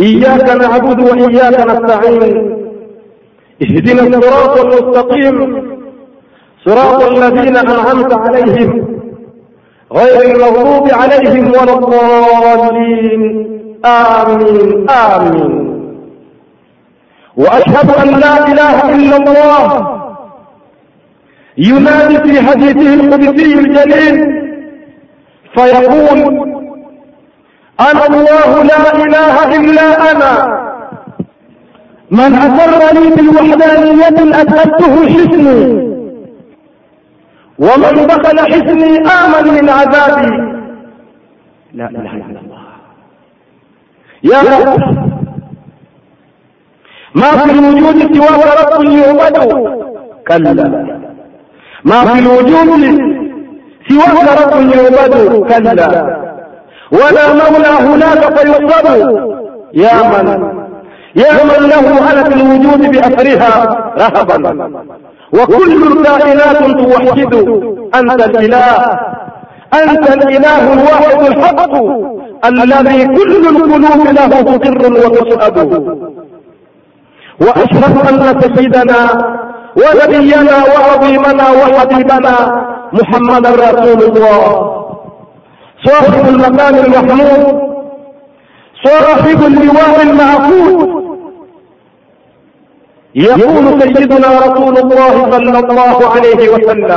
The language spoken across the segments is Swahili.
إياك نعبد وإياك نستعين. اهدنا الصراط المستقيم. صراط الذين أنعمت عليهم. غير المغضوب عليهم ولا الضالين. آمين آمين. وأشهد أن لا إله إلا الله. ينادي في حديثه القدسي الجليل فيقول أنا الله لا إله إلا أنا. من أسرني بالوحدانية أدخلته حسني. ومن دخل حسني آمن من عذابي. لا إله إلا الله. يا رب. ما في الوجود سواك رب يعبد. كلا. ما في الوجود سواك رب يعبد. كلا. ولا مولى هناك فيصبر يا من يا من له هلك الوجود بأثرها رهبا. وكل الكائنات توحد. أنت الإله. أنت الإله الواحد الحق. الذي كل القلوب له تقر وتشهد وأشهد أن سيدنا ونبينا وعظيمنا وحبيبنا محمدا رسول الله. صاحب المقام المحمود صاحب اللواء المعقود. يقول سيدنا رسول الله صلى الله عليه وسلم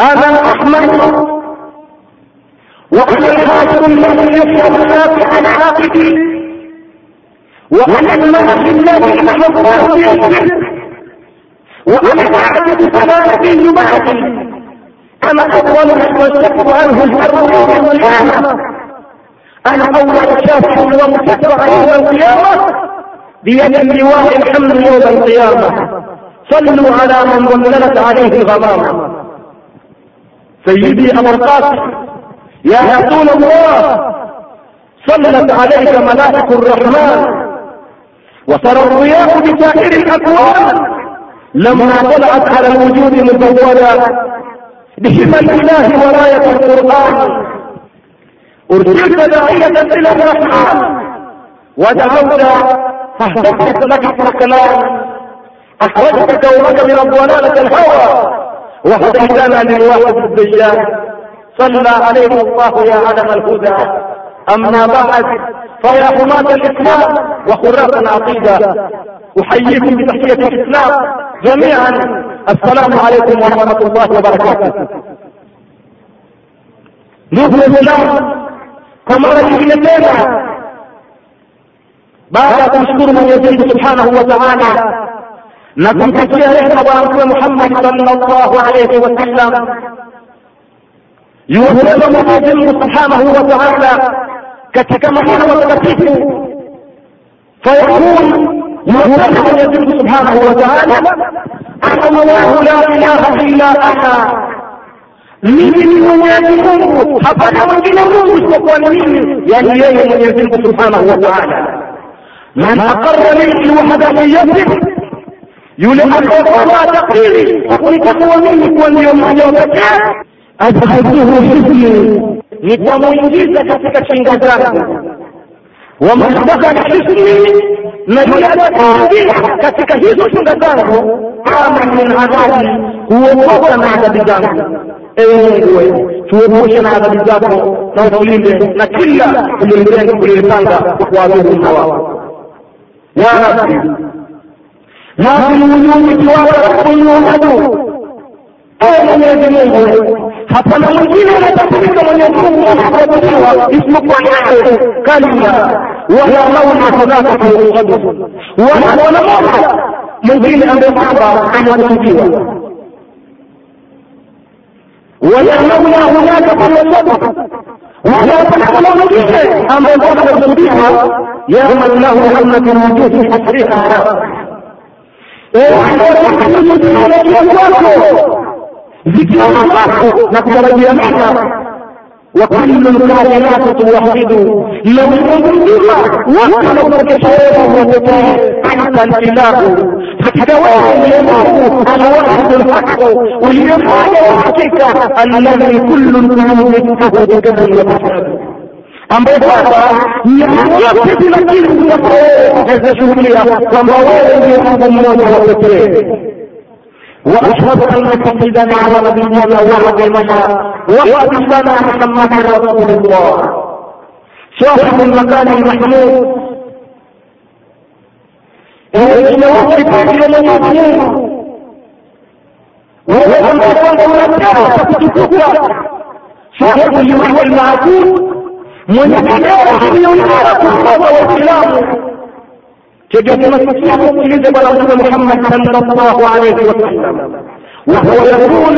أنا أحمد وأنا الحاكم الذي يشهد عن عاقبي وأنا الملك الذي نحب وأنا العاقب فلا نبي بعدي كما أول والشكر عنه الأرض يوم القيامة أنا أول شاف ومستر يوم القيامة بيد لواء الحمل يوم القيامة. صلوا على من ظللت عليه الغمامة. سيدي أبو يا رسول الله صلت عليك ملائكة الرحمن. وترى الرياح بسائر الأكوان لما طلعت على الوجود مزودا بحمى الله وراية القرآن. أرسلت داعية إلى الرحمن. ودعوت فاهتفت لك الكلام. أخرجت دورك من الضلالة الهوى. وهديتنا للواحد الدجال صلى عليه الله يا علم الهدى. أما بعد فيا حماة الإسلام وخراس العقيدة. أحييكم بتحية الإسلام جميعا. السلام عليكم ورحمة الله وبركاته. نبل الله كما رجل الليلة بعد تشكر من يزيد سبحانه وتعالى نقوم بشيخ مبارك محمد صلى الله عليه وسلم يوسف من يزيد سبحانه وتعالى كتكما هنا وتكتبه فيقول يوسف من يزيد سبحانه وتعالى asema Allahu la ilaha illa ana, mimi ni Mwenyezi Mungu, hapana mwingine Mungu isipokuwa ni mimi, yani yeye Mwenyezi Mungu subhanahu wa taala. Man aqarra bihi wahdaniyatihi yule atakayekubali takdiri na mimi kuwa ndiyo mmoja pekee, adkhaltuhu hisni, nitamuingiza katika shingo zangu. Waman dakhala na yule atakaingia katika hizo funga zangu ama min adhabi huokoka na adhabi zangu. Ewe mungu wewe tuepushe na adhabi zako na utulinde na kila ulilipanga kuadhibu hawa ya rabbi ma fi lwujudi siwaka rabbun yuhadu ewe mwenyezi mungu hapana mwingine anatambulika Mwenyezi Mungu anaabudiwa isipokuwa yeye. Kalima wala maula sadaqatu yuqadu wala wala mola mwingine ambaye kwamba anatukiwa wala maula hunaka falasadaqa wala hapana mwingine ambaye kwamba anatukiwa yaman lahu rahmatu wujuhi hasriha ewe ambaye ذكر الله نقدر بأمحنا وكل الكائنات توحد لو منها وكلمك شعورا وبطاعة انت الاله فتدواه الامام الواحد الحق واليمان وحقك الذي كل القلوب تهد كما يتحدث ambaye kwamba yote bila kitu kwa hezeshuhulia kwamba wewe ndiye Mungu mmoja wa pekee وأشهد أن سيدنا ونبينا وعظمنا وحبيبنا محمدا رسول الله. صاحب المكان المحمود. الذي وفق إلى المسلمين وهو المكان المكان صاحب الوحي المعقول من بلاد ينارك الله وسلامه تجمعت فيها مسجد رسول محمد صلى الله عليه وسلم. وهو يقول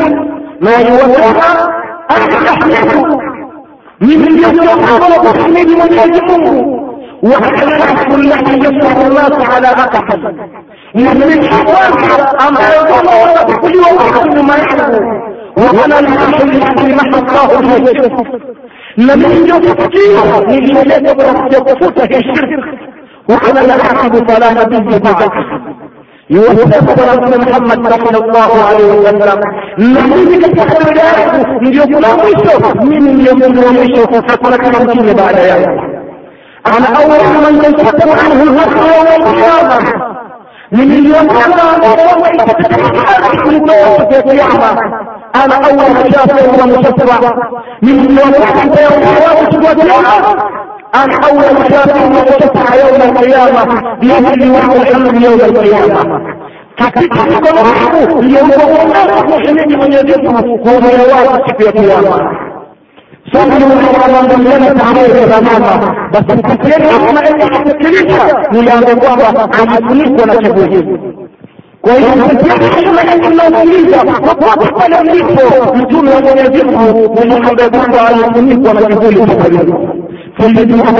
ما يوفى أحمد من يصلح وتحمد من يجمعه. وهكذا كل الذي يصلح الناس على غطحه من من حواسه أما يطلع كل واحد ما يعلم. وأنا العرش الذي محى الله الهجر لمن يفتيه من يلد برحجة فتح الشرك. وحنا نحفظ صلاة معك يوسف رسول محمد صلى الله عليه وسلم نحن تحت ولاءه يقومشه من يقومشه من نمشي بعد يوم أنا أول من ينشق عنه النصر يوم من يوم أنا يوم يتحرك من في القيامه أنا أول من شافه ومشفع من أنا هذا يوم القيامة. أول شافع وشفع يوم القيامة بأهل وحد الحمد يوم القيامة katika mkono wangu uliokuwa kuhimidi Mwenyezi Mungu kwa moyo wako siku ya kiyama. Sasa unawaambia tarehe za mama, basi mkuteni kama kusikiliza niambe kwamba amefunikwa na kivuli. Kwa hiyo mnasikiliza popote pale mlipo, mtume wa Mwenyezi Mungu mwenye kwamba amefunikwa na kivuli cha karibu. سيدي أبو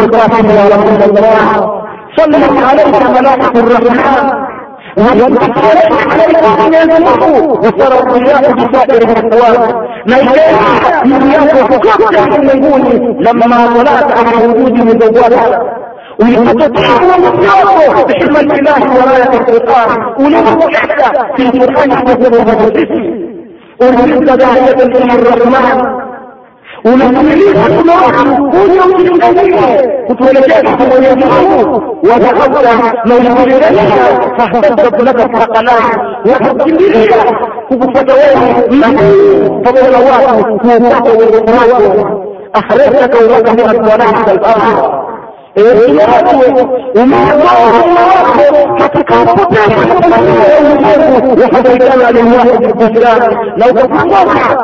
يا رسول الله صلت عليك ملائكة الرحمن وانت عليك ينزله وصار الرياح بسائر الاكوان نيجيريا يريح كل الليمون لما طلعت على وجودي من دوالها ويتطعم بحلم الاله ورايه القران ولو في القران يقول الرحمن ونسميه ونروح ونوصل إليه قلت ولكن وليفعلوا وذهبت لو إليها فاحتجت لك فقلاها وحبت إليها وفتواه له فضلواه وقوته وقوته أحرقت توبته أدولعت الأرض وحبيتنا لله بالإسلام لو تفهمها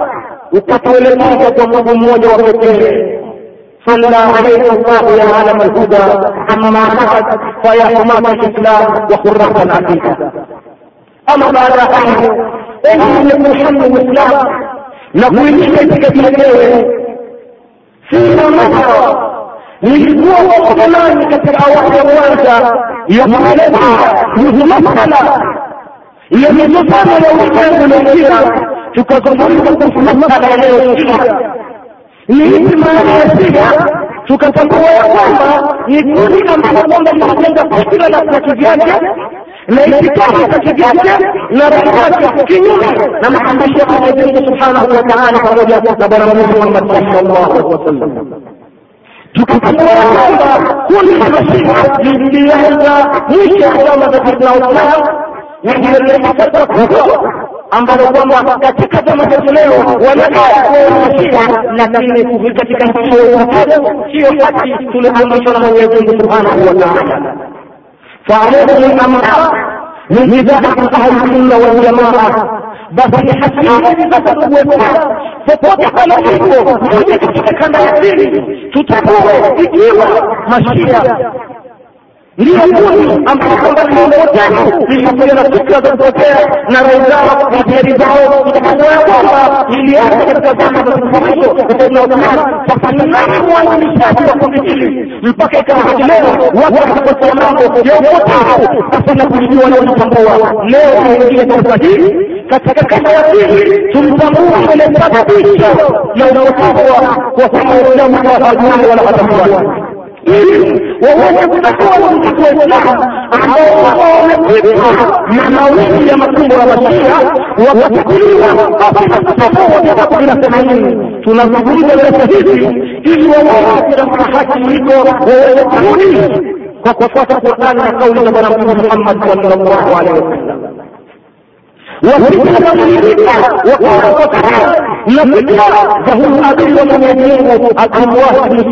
وكتولي موجة ومو موجة وكتولي صلى عليه الله يا عالم الهدى عما نفت فيا حماة الإسلام وقرة العقيدة أما بعد عنه إن محمد الإسلام نقول شيء كثير فيما مضى للجوع وقلانك في الأواحي الوارثة يقلبها يظلمها يمدها لو كانوا لكيرا tukazungumza kuhusu masala yanayoshia ni ipi maana ya shia tukatambua ya kwamba ni kundi ambalo kwamba linajenga fikira na vitu vyake na itikadi za kivyake na roho kinyume na maandishi ya Mwenyezi Mungu Subhanahu wa Ta'ala pamoja na Bwana Mtume Muhammad sallallahu alaihi wasallam tukatambua ya kwamba kundi la mashia lilianza mwisho wa zama za Sayyidina Uthman na lilileta kubwa ambalo kwamba katika zama zetu leo wanadai kuonyeshia lakini katika nchi ya Uislamu sio haki tuliamrishwa na Mwenyezi Mungu Subhanahu wa Ta'ala. فعليكم الأمر من نزاع أهل السنة والجماعة basi ni haki sasa kuwekwa popote pale ulipo kuja katika kanda ya pili tutambue ikiwa mashia ndiyo kundi ambao kwamba limeotana lilikuja na fikra za kupotea na rai zao na tayari zao ya kwamba ilianza katika zama za mfululizo katika Uthman sasa ni nani mwanzilishi wa kundi hili mpaka ikawa hadi leo watu wanapotea mambo ya upotevu sasa na kujua na kutambua leo tunaingia katika hili katika kanda ya pili tumtambua imepata picha ya upotevu kwa sababu Waislamu hawajui wala hata ili wowote kutakuwa na Waislamu ambao wamepikwa na mawingu ya matumbo ya Washia wakachukuliwa katika kabila themanini. Tunazungumza darasa hizi ili wowote katika haki iko waweze kurudi kwa kufuata Qurani na kauli za Bwana Mtume Muhammad sallallahu alaihi wasallam wasijabadilika wakawa na fikra za huyu adui wa Mwenyezi Mungu Abdullah bin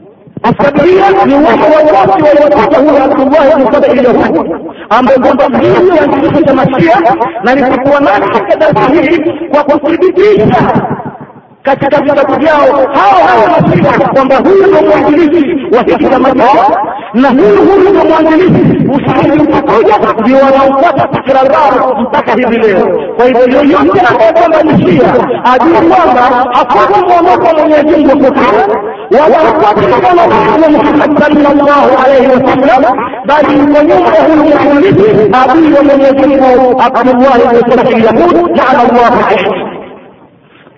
Kusabiria ni wale wote waliopata huyo Abdullah ibn Saba al-Yahudi ambaye kwamba mimi wa kifo cha Mashia na nilikuwa nacho katika sahihi katika vitabu vyao. Hao hao wanasema kwamba huyu ndo mwanzilishi wa hiki chama na huyu huyu ndo mwanzilishi ushahidi utakuja ndio wanaopata fikira zao mpaka hivi leo. Kwa hivyo yoyote ambaye kwamba ni shia ajue kwamba hakuna mwonoko wa mwenyezi mungu wala hakuna mwonoko wa muhammad sallallahu alaihi wasallam bali yuko nyuma ya huyu mwanzilishi adui wa mwenyezi mungu abdullahi sabahi yahud jaala llahu alaihi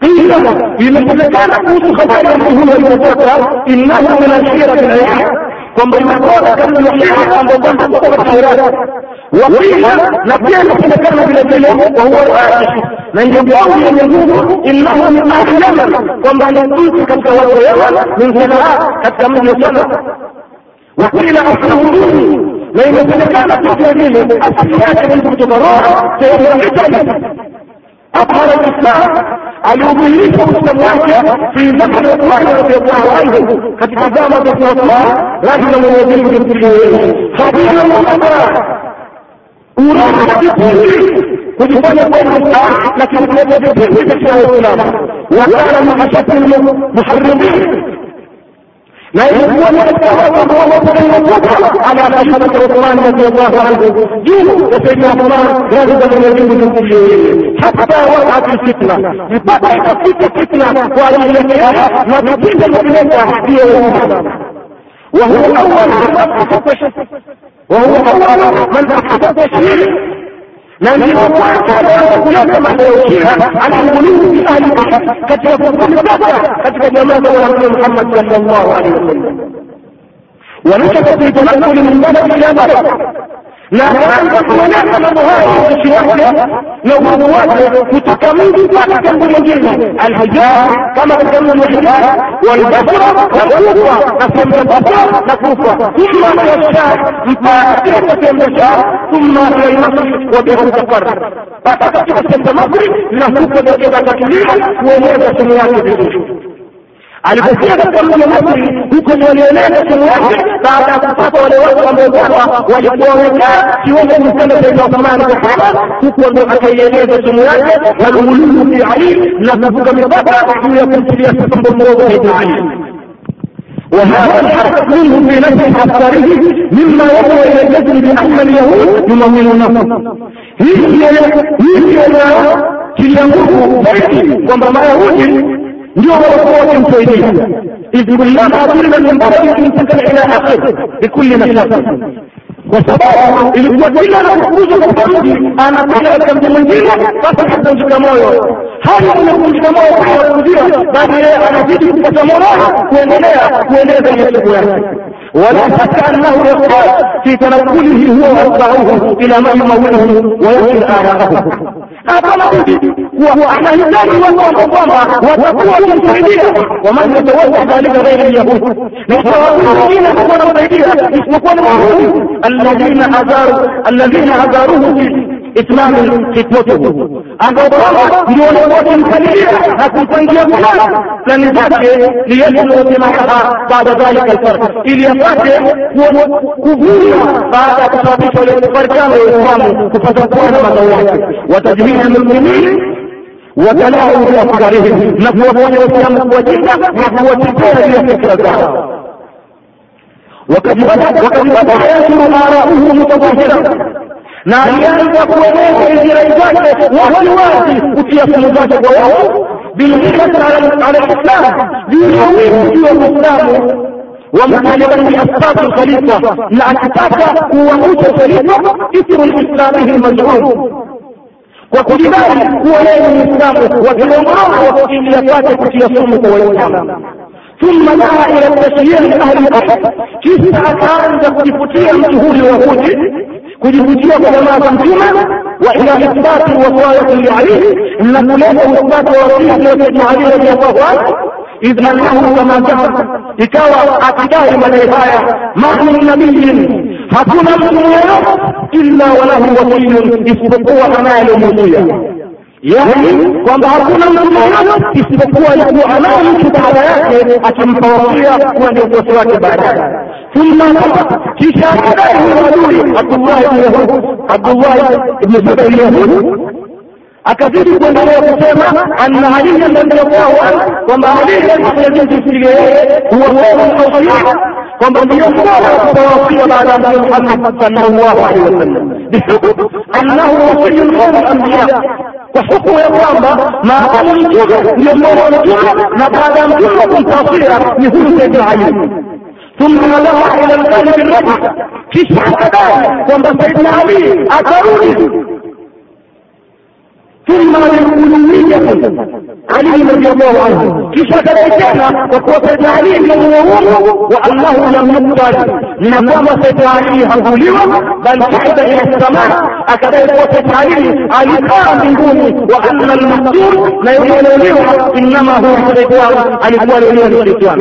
قيل له في مثل كان قوس خبائل الظهور المتفرة إنه من الشيرة العيان kwamba imekosa kabla ya kwamba kwanza kutoka Taurati wakila na pia inasemekana vile vile kwa huwa Raashi na ndio kauli ya Mungu innahu min ahli Yaman kwamba ni mtu katika watu wa Yaman min Sanaa katika mji wa Sanaa wakila asluhu na imesemekana kwa vile asili yake ni kutoka Roma sehemu ya Italia أظهر الإسلام الوبيه بن الله في زمن عثمان رضي الله عنه قد تزامد عثمان رجل من وزير المسلمين خبير الامراء وراح يقول وجبنا قوم لكن لم يجد في الاسلام وكان مع شتم المحرمين لا يكون يتحرم ومتعين على مشهد القران رضي الله عنه جيل وسيدنا عثمان غالبا من يجوز المسلمين حتى وقعت الفتنة بدأت الفتنة وعلى الفتنة ما تجيب المؤمنين في وهو أول من أخذ وهو أول من أخذ na ndio kwanza anaweza kuyasema anayosema anambulizi bi ahli katika kukumbata katika jamaa za Mtume Muhammad sallallahu alaihi wasallam. Wanataka kuitanakuli min bada ila bada na kuonyesha mambo hayo uishi wake na uwezo wake kutoka mji mpaka jambo lingine. Alhijaz kama sehemu ya hijaz walbasra na kufa na sehemu ya basra na kufa. Thumma ila mpaka katika sehemu ya shar thumma ila masri wa taqarr mpaka katika sehemu ya masri na huko ndio kakatulia kueneza sehemu yake vizuri الجزيرة كل مصري يكون وليونات واحد بعد أسقاط ولوضع مبارة ولقوانك يوم المسلمة العثمان بحرة هي أكيانية الجمهورية والغلو في علي نفسك من بطرة يكون في يسكن بالموضوع سيدنا علي وهذا الحق منهم في نفس عبقريه مما يدعو إلى الجسر بان اليهود يمولون نفسه هي هي هي كلامه بيتي وما هي ndio walikuwa wakimsaidia idh kullama dhulma min baladin intakala ila akhir bikulli mashaqat kwa sababu ilikuwa kila anapofukuzwa katika mji anakuja katika mji mwingine basi akavunjika moyo hali imevunjika moyo kuwakuziwa bali yeye anazidi kupata moyo kuendelea kuendeleza ile siku yake ولا شك انه يقال في تنقله هو واتباعه الى ما يموله ويصل اراءه hapana budi kuwa وأحسان والمنظمة والقوة الإسرائيلية ومن يتولى ذلك غير اليهود الذين يكون البيتية يكون الذين أزاروا الذين أزاروه في اسلام خدمته اقوام يولدون الخليل هتنجي فلان لن يتحدث ليجلوا دماغها بعد ذلك الفرق إلى يفاتح كفورها بعد تطابق الفرقان وإسلامه كفتكوان مدوات وتجميع المؤمنين وتلاعب بأفكارهم نبوة وجهة نبوة تجارية فكرة زهر وقد بدأ حياته آراؤه متظاهرة na alianza kueneza hizira zake waziwazi kutia simu zake kwa wao على الإسلام lislam في wa muislamu من اسباب الخليفه لأن اتاك هو موت الخليفه اثر الاسلام المزعوم wakujidai kuwa yeye ni Muislamu, wakigomoroka wakimbilia kwake kutia sumu kwa Waislamu. Thumma daa ila tashyiri ahli al-ard, kisha akaanza kujifutia mchuhuri wa kuji kujivutia kwa jamaa za Mtume wa ila ithbati wasayati li Ali, na kuleta uthbati wa wasiyati wa ikawa akidai madai haya ma min nabiyin hakuna mtu yeyote illa walahu wasiyun isipokuwa anayelumusia yani kwamba hakuna mtu yeyote isipokuwa alikuwa anao mtu baada yake akimpa wasia kuwa ndio mtoto wake baadaye thumma kisha akadai huyo adui abdullah ibn yahud abdullah ibn zubair yahud akazidi kuendelea kusema anna aliyan radiallahu anhu kwamba ali aliyejisikia yeye huwa khairu lawsiya kwamba ndiyo mbora kutawasia baada ya mtume Muhammad sallallahu alaihi wasallam bihukm annahu wasiyun khairu anbiya kwa hukumu ya kwamba maadamu mtume ndio mbora wa mtume na baada ya mtume kumtawasia ni huyu Sayyidina Ali ثم نظر إلى القلب الرجل kisha akadai kwamba Sayyidina Ali atarudi ثم للألوية علي رضي الله عنه كيف تبيتنا وقوة علي بن وأنه لم نقام سيدنا علي هبوليوة بل صعد إلى السماء. أكد قوة علي علي قام من دونه وأن المقتول لا يقول إنما هو الشيطان علي قوة الشيطان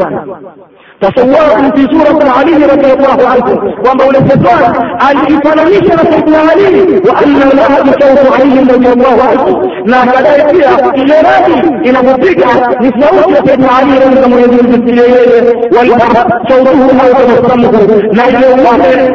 تصوركم في سورة علي رضي الله عنه ومولدتان الإيطالية سيدنا علي وأن الله بشوف علي رضي الله عنه. لا كذلك إيراني إلى مدركة لسوط سيدنا علي رضي الله عنه. والبحر صوته موت مصطمه لا يوم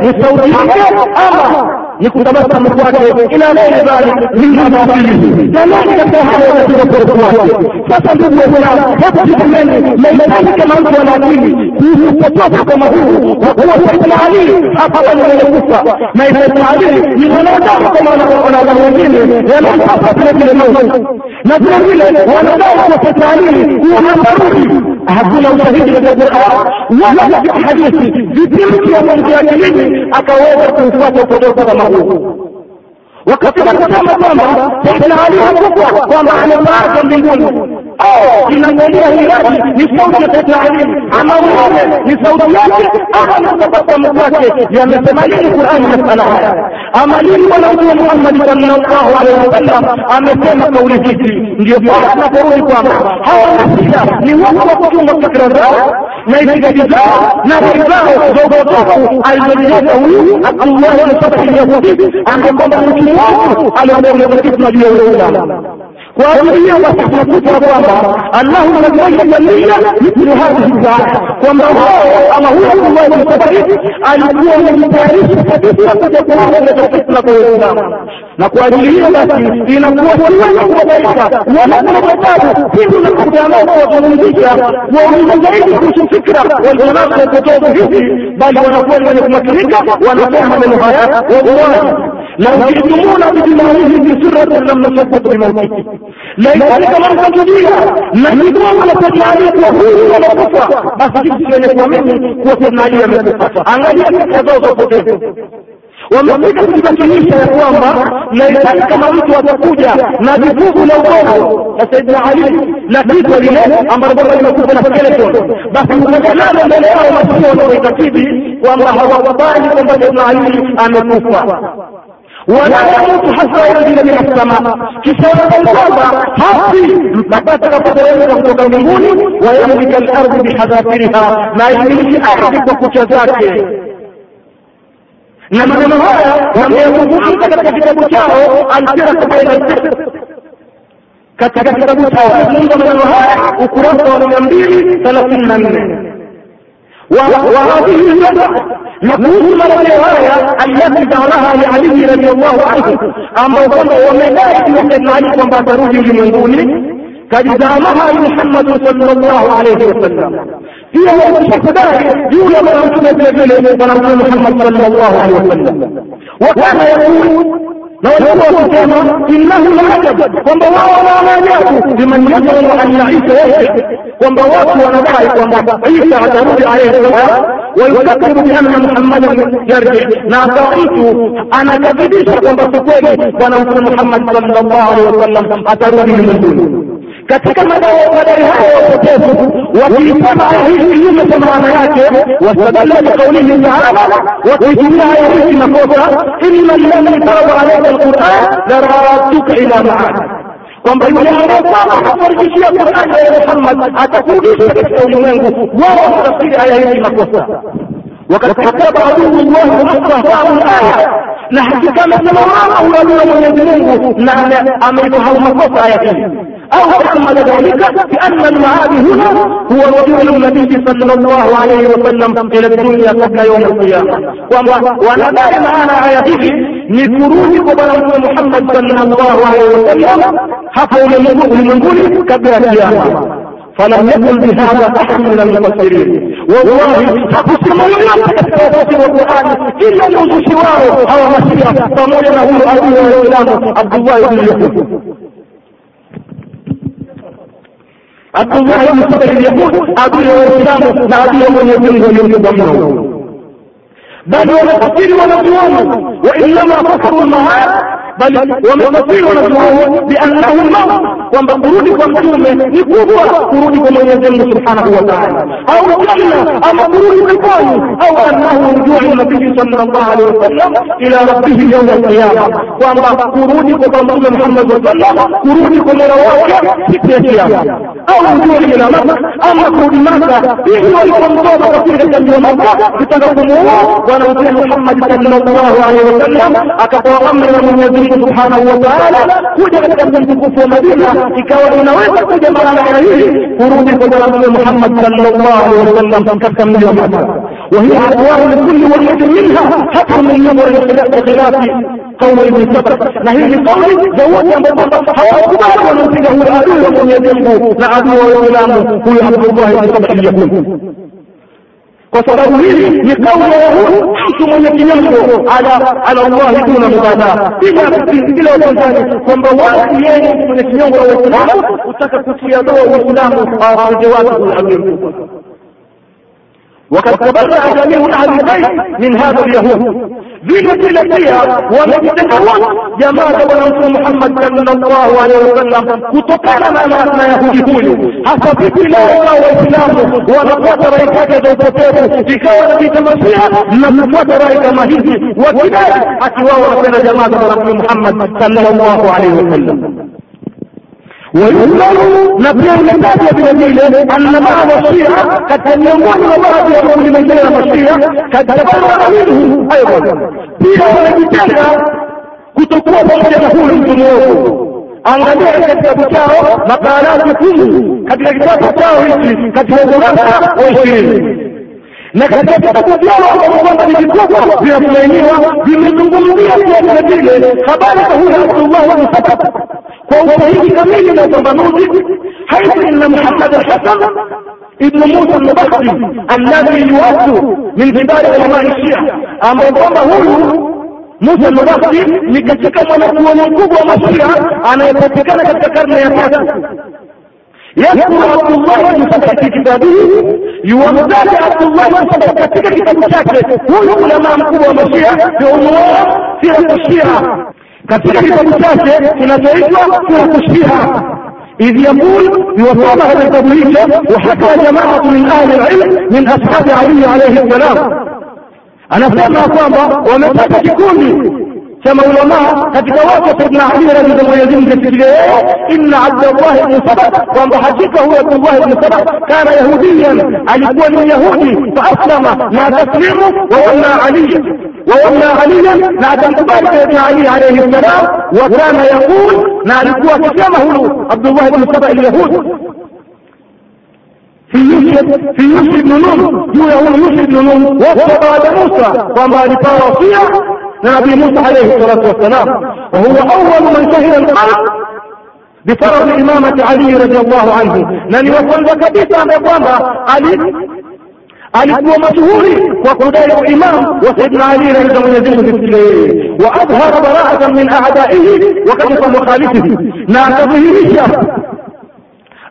لصوت حقه ni kutabasamu kwake ila ghairi dhalik min mabadilihi, na nani katika hayo katika ukorefu wake. Sasa ndugu Waislamu, hebu tusemeni, maitani kama mtu ana kuhusu potofu kama huu kwa kuwa Sayyidina Ali hapa mwenye kufa. Na Sayyidina Ali ni mwanadamu kama wanadamu wengine, yanampasa vile vile mauti, na vile vile wanadamu kwa Sayyidina Ali huwa hatarudi hakuna ushahidi katika Qur'an wala katika hadithi. Vipi mtu amwingia akilini akaweza kuufuata upotofu kama huu? wakati wanasema kwamba Ali hakufa kwamba amepaa mbinguni hii radi ni sauti ya Sayyidina Ali ama wewe ni sauti yake. Ama ni tabasamu kwake. Yamesema nini Qur'ani masala haya? Ama nini bwana mtume Muhammad sallallahu alaihi wasallam amesema kauli hizi ndio bora tunaporudi kwamba hawa nasiya ni watu wa kuchunga fikra zao na itikadi zao na rai zao za upotofu alizolileta huyu Abdullah bin Sabah al-Yahudi ambaye kwamba mtume wao kitu na juu ya Uislamu kwa ajili hiyo basi tunakuta kwamba Allahu anaonyesha nia mithlu hadhihi saa kwamba wao ama huyo ambaye bin alikuwa amejitayarisha kabisa kuja kuongoza fitna kwa Uislamu. Na kwa ajili hiyo basi inakuwa siwezi kubabaika wala kuwatabu pindu na kutanao kuwazungumzisha wauliza zaidi kuhusu fikra walionazo kutoa hizi bali wanakuwa ni wenye kumakinika wanasema maneno haya wallahi na ukitutumuna bijumaarihi bisuratan lam nashakat bimautiki na ikafika wanakazulia na kigongo kajaaliwa huyu wanakufa basi sisi wenye kuamini kuwa tunajua amekufa. Angalia fikra zao za upotevu wamefika kujibakinisha ya kwamba laitani kama mtu atakuja na vifuvu na ugogo na saidina ali la tito lile ambalo kwamba limekufa na skeleton. Basi ukajalalo mbele yao masio wanaoitakidi kwamba hawakubali kwamba saidina ali amekufa. ولا يموت حتى ينزل من السماء. كسرة الأرض حافي لقد تقبل الأرض وتنمون ويملك الأرض بحذافيرها. ما يملك أحد بكتزاكه لما نمو هذا لم يكن أن تكتب بكاره أن تكتب بين الزفر katika kitabu cha wazungu maneno haya ukurasa wa mia mbili نقول مرة رواية أن جعلها لعلي رضي الله عنه. أما وقال وملائك يحدث علي وما ضروري من دونه قد زامها محمد صلى الله عليه وسلم. في هو الشهداء دون مرأة الجبل ورسول محمد صلى الله عليه وسلم. وكان يقول لو هو كما إنه لعجب kwamba wao wanaona أن liman yajru an yaisha yeye kwamba watu wanadai kwamba Isa atarudi alayhi salam wayukadiru bianna muhammadan yarji na akawa mtu anakadhibisha kwamba si kweli bwana mtume muhammad sallallahu alaihi wasallam atarudi ulimwenguni katika madai hayo ya upotevu wakiisema aya hii kinyume cha maana yake wastadalla biqaulihi taala wakiitumia aya hii makosa inna alladhi farada alaika alquran laradduka ila maad kwamba yule ambaye kwamba hakuarejeshia Qur'ani ya Muhammad atakurudisha katika ulimwengu wao wanatafsiri aya hii makosa وقد كتب عدو الله واستهزاء الآية na hakika amesema wao unajua Mwenyezi Mungu na ameifahamu makosa aya hii أو تأمل ذلك بأن المعاد هنا هو رجوع النبي صلى الله عليه وسلم إلى الدنيا قبل يوم القيامة. وأنا ونتائج معنا على ذكر لخروج قبل محمد صلى الله عليه وسلم حفظ من المنقول قبل القيامة. فلم يكن بهذا أحد من المفسرين. والله فقسموا لنا التوبه والقران إلا من سواه. أو مسيح. فمولنا هو أبي الاسلام عبد الله بن يوسف عبد الله بن الزبير يقول أبي وإسلامه لا أبي ويقول ويقول بل هو القتيل ونبيونه وإنما كفر النهار kwa mtume ni kubwa kurudi kwa mwenyezi mungu subhanahu wa taala au janna ama kurudi peponi au annahu rujuu nabii sallallahu alaihi wasallam ila rabbihi yauma alqiyama kwamba kurudi kwa mtume muhammad saa sallam kurudi kwa mola wake siku ya kiyama au rujuu ila maka ama kurudi maka hivi walipomtoa kafiri katika mji wa maka kutaka kumuua bwana mtume muhammad sallallahu alaihi wasallam akapewa amri na mwenyezi Mwenyezi Mungu subhanahu wa ta'ala kuja katika mtukufu wa Madina ikawa inaweza kuja mara ya hili kurudi kwa bwana mtume Muhammad sallallahu alaihi wasallam katika mji wa Madina وهي أقوال لكل واحد منها حتى من ينظر الخلاف قول ابن سبق نهيه قول جواتي أن بطبط حواكبا وننتجه العدو من يديه لعدو ويولامه هو عبد الله بن سبق يقول وقد تبرع جميع أهل البيت من هذا اليهود. ذلك لديها ونبتك الله يا ماذا ونمت محمد صلى الله عليه وسلم وتقال ما لأتنا يهودي هولي أصبت لا إله وإسلام ونقوات رأيك هكذا وكتابه في كوانا في تمسيح نقوات رأيك مهيد وكتابه أكواه وكتابه يا ماذا ونمت محمد صلى الله عليه وسلم. wayuzalu na pia imetajwa vile vile anna maa mashia katika miongoni wa baadhi ya makundi mengine na mashia katabara minhu aidan pia wamejitenga kutokuwa pamoja na huyu mtu mwovu angalia katika kitabu chao makarati kumi katika kitabu chao hichi katika ukurasa wa ishirini. Na katika vitabu vyao ambavyo kwamba ni vikubwa vinatumainiwa vimezungumzia pia vile habari za huyu abdullahi bnu sabata kamili na upambanuzi haithu inna Muhammad al-Hasan ابن موسى النبختي الذي يؤد من كبار علماء الشيعة kwamba huyu Musa al-Nabakhi ni katika mwanachuoni mkubwa wa Mashia anayepatikana katika karne ya tatu يذكر عبد الله بن سبع في كتابه يوزع عبد الله بن سبع katika kitabu chake huyu ulama mkubwa wa Mashia biunwan sira Shia katika kitabu chake kinachoitwa kuna kushfiha إذ يقول يوصل هذا وحكى جماعة من أهل العلم من أصحاب علي عليه السلام أنا سمع صعبة ومتى تكون كما علماء هتك واقف ابن علي رضي الله عنه في يزين إن عبد الله بن سبع وأن بحجيك هو عبد الله بن سبع كان يهوديا علي هو فأسلم ما تسلمه وأن علي وولى عليا ذلك سيدنا علي عليه السلام وكان يقول نعرفوا كتابه عبد الله بن سبع اليهود. في يوسف في يوسف بن نون يقول يوسف بن نون وصف على موسى وما لفاوصية لنبي موسى عليه الصلاة والسلام. وهو أول من شهد القلب بفرض إمامة علي رضي الله عنه. لن يوصل كبيسا بقوامة علي؟ Alikuwa mashuhuri kwa kudai uimam wa saidna ali radhiallahu mwenyezi mungu zimfikie yeye wa adhhara baraatan min a'daihi wa kadifa mukhalifihi na akadhihirisha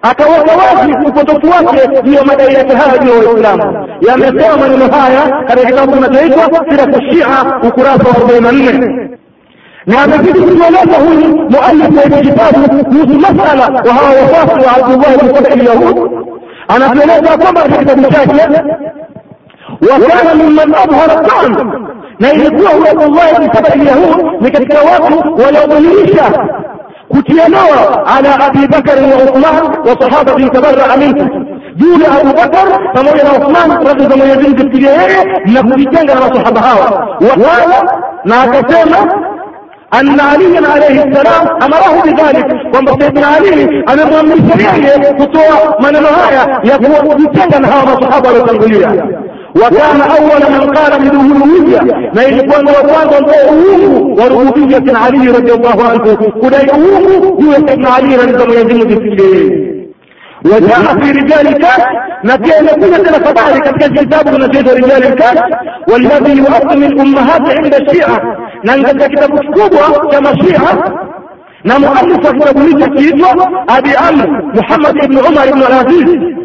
akaweka wazi upotofu wake juu ya madai yake haya juu ya waislamu yamesema maneno haya katika kitabu kinachoitwa siratu shia ukurasa wa arobaini na nne na amezidi kutueleza huyu mualifu wa hiki kitabu kuhusu masala wa hawa wafuasi wa abdullah bin saba lyahud anatueleza kwamba katika kitabu chake wakana mimman adhara tan na ilikuwa huyo abdullah bin saba lyahud ni katika watu waliodhihirisha kutianoa ala abi bakari wa uthman wa sahabatin tabaraa minhu. Juu ya Abu Bakar pamoja na Uthman radhi za Mwenyezi Mungu yeye na kujitenga na masahaba hawa. Wala na akasema أن علي عليه السلام أمره بذلك. ومسيدنا علي أن الرمي السريع فتوى من الرهاية يقول بسيدا هذا صحابة الغلية وكان أول من قال بدون الوهية ما يكون وقال بأوه وربوبية علي رضي الله عنه. كل يوم هو ابن علي رضي الله عنه وجاء في رجال الكهف نتيجة نتيجة لفضائل كتكت كتاب من نتيجة رجال الكهف. والذي يؤثم الأمهات عند الشيعة. ننجز كتاب كتابة كما شيعة نمؤلف في تبليس الكيتو أبي عم محمد بن عمر بن العزيز.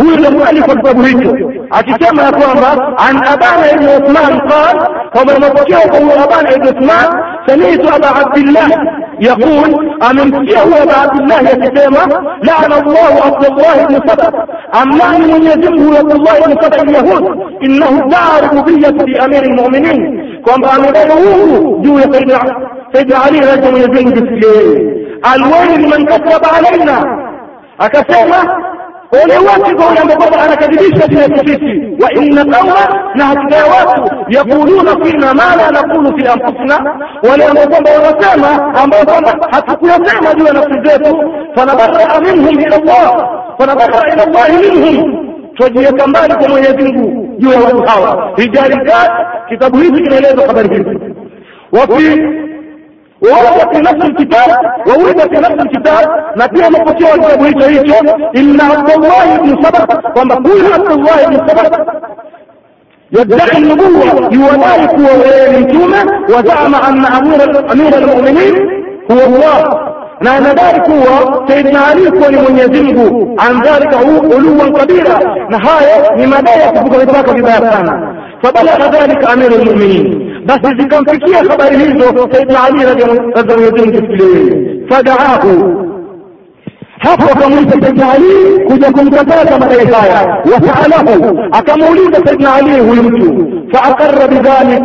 هو المؤلف في تبليس أتسمى أكوامبا عن أبان بن عثمان قال فمن مبكيه هو أبان بن عثمان سميت أبا عبد الله يقول أممسيه أبا عبد الله يتسامى لعن الله عبد الله بن سبأ أمنعني من يزمه عبد الله بن سبأ اليهود إنه ادعى ربوبية لأمير المؤمنين كما أمره جو سيدنا سيدنا علي رجل يزمه بالسلام الويل من كذب علينا أكسامة ole wake kwa yule ambaye anakadhibisha juu yetu sisi? Wa inna qauma na hakika ya watu yaquluna fina ma la naqulu fi anfusina. Wale ambao kwamba wanasema ambao kwamba hatukuyasema juu ya nafsi zetu. Fanabaraa minhum ila Allah fanabaraa ila Allah minhum. Twajiweka mbali kwa Mwenyezi Mungu juu ya watu hawa. Rijali kitabu hiki kinaeleza habari hizi. Wafi وورد في نفس الكتاب وورد في نفس الكتاب مقصوع الكتاب هيك هيك. إن عبد الله بن سبق ومقول عبد الله بن سبق يدعي النبوة يودارك ومنتومة وزعم أن أمير المؤمنين هو الله. na kuwa Saidina Ali kuwa ni Mwenyezi Mungu an dhalika uluwan kabira, na hayo ni madai ya kuvuka mipaka vibaya sana. Fabalagha dhalika amiru lmuminin, بس دي كان في كيه خبر هيزو سيدنا علي رضي الله عنه تسكلي فدعاه. حفظ موسى سيدنا علي كنت كنت تاتا مريفايا وسأله أكمولي سيدنا علي ويمتو faaqarra bidhalik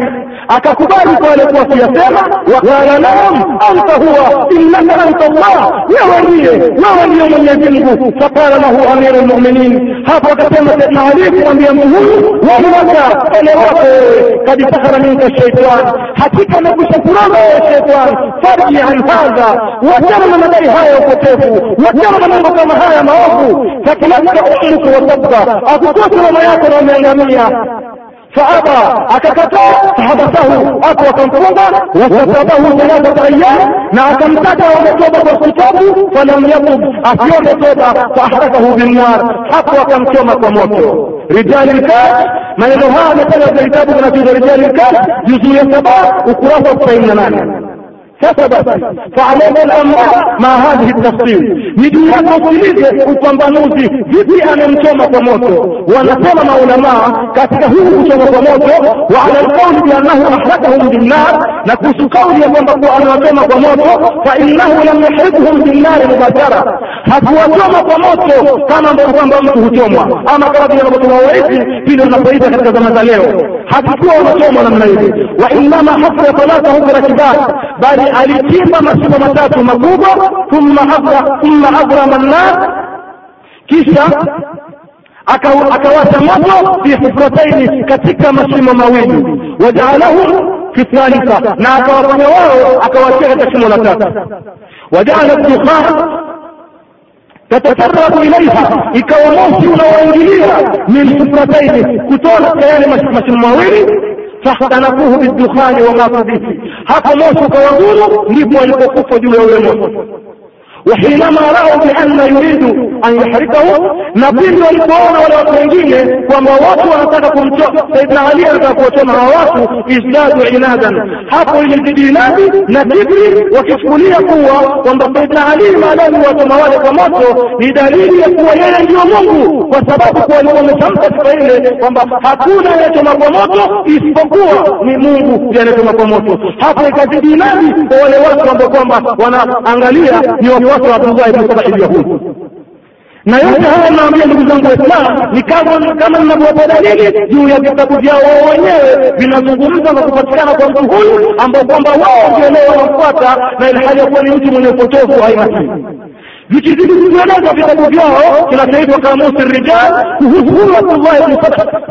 akakubali kwa alikuwa akiyasema waqala lahum anta huwa innaka anta Allah wewe ndiye wewe ndiye Mwenyezi Mungu. Faqala lahu amiru lmuminin hapo akasema Saidna Ali kumwambia mtu huyu wahlaka ole wako wewe kad sahara minka shaitan hakika amekwisha kuroga wewe shaitan farji an hadha. Wachana na madai haya ya upotevu. Wachana na mambo kama haya maovu. Fakilatka umruka wasabka akukose mama yako na umeangamia sahaba akakataa hadatahu hapo wakamfunga wasatabahu thalathata ayyam na akamtaka wametoba kwa kitabu falam yatub akiwa ametoba faahrakahu binnar hapo akamchoma kwa moto. Rijali lkaf maneno haya ametaja katika kitabu kinachoitwa rijali lkaf juzuu ya saba ukurasa wa tisaini na nane sasa faamama ma hadhihi tafsil ni juu ya tusikilize upambanuzi vipi amemchoma kwa moto. Wanasema maulamaa katika huu kuchoma kwa moto, wa ala alqauli biannahu ahlakahum binnar, na kuhusu kauli ya kwamba kuwa amewachoma kwa moto, fa innahu lam yuhibhum binnari mubashara, hakuwachoma kwa moto kama ambavyo kwamba mtu huchomwa, ama kama vile wanavyochoma waizi vile unapoita katika zama za leo, hakikuwa unachomwa namna hivi wa innama hafra salatahu birakibat, bali alichimba mashimo matatu makubwa thumma abra thumma abrama nnar kisha akawasha moto fi hufrataini katika mashimo mawili. Wajaalahum fi thalitha. Na akawafanya wao akawatia katika shimo la tatu. Wajaala dukhan tatasarabu ilaiha ikawa moshi unaoingilia min hufrataini kutoka katika yale mashimo mawili fahtanakuhu bidukhani wa ma bihi hapo moto ukawazuru ndipo alipokufa juu ya ule moto wahinama rao bianna yuridu an yuhrikahu, na pindi walipoona wale watu wengine kwamba watu wanataka kumchoma Saidna Ali, anataka kuwachoma hawa watu, izdadu inadan, hapo ilizidi inadi na kibri, wakichukulia kuwa kwamba Saidna Ali maadamu wachoma wale kwa moto ni dalili ya kuwa yeye ndiyo Mungu, kwa sababu kuwa alikuwa hakuna anayechoma kwa isipokuwa ni Mungu ndiye anayechoma kwa moto. Hapo ikazidi inadi wale watu ambao kwamba wanaangalia ni wafuasi wa Abdullah ibn na yote haya naambia ndugu zangu Waislamu ni kama kama ninavyowapa dalili juu ya vitabu vyao wao wenyewe vinazungumza na kupatikana kwa mtu huyu ambao kwamba wao ndio leo wanamfuata na ilhali kuwa ni mtu mwenye upotovu hainasii vikizidi kuvieleza vitabu vyao kinachoitwa kamusi rijal kuhusu huyu Abdullah ibn Saba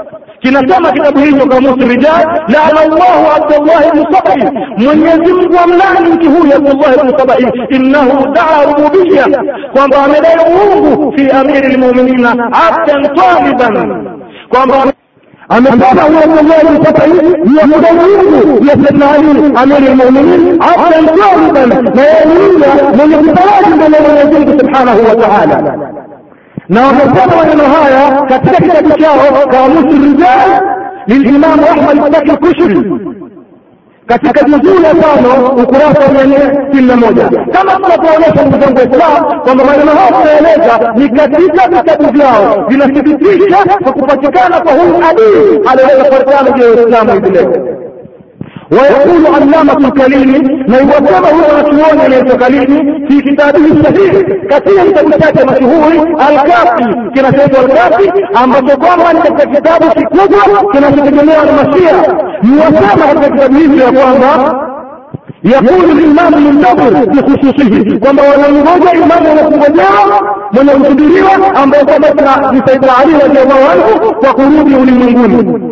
kinasema kitabu hicho kamusi rijal laana llahu abdullah ibn sabai mwenyezi mungu amlani mtu huyu abdullah ibn sabai innahu daa rububiya kwamba amedai uungu fi amiri lmuminina abdan taliban. Kwamba amesema huyo Abdullah ibn Sabai akudai Mungu ya Sayyidina Ali amiri lmuminin abdan taliban. Na yeye mwenye kutawali mbele Mwenyezi Mungu subhanahu wa na wamesema maneno haya katika kitabu chao kamusi rijal lilimamu ahmad baki kushri katika juzuu ya tano ukurasa wa mia nne sitini na moja. Kama tunavyoonyesha ndugu zangu waislam kwamba maneno hayo tunaeleza ni katika vitabu vyao vinathibitisha kwa kupatikana kwa huyu adii aliyoweza kupatikana juu ya uislamu hivi leo ويقول علامة الكليمي ما يوسمه ونسيون ليس كليمي في كتابه الصحيح كثير كتابه مشهور الكافي كما سيد الكافي أما تقوم أن كتابه في كتب كما تتجمع المسيح يوسمه كتابه يقول يقول الإمام المنتظر بخصوصه kwamba wanamngoja imamu wanakungojea mwenye kusubiriwa ambaye kwamba ni Saidina Ali radhiallahu anhu kwa kurudi ulimwenguni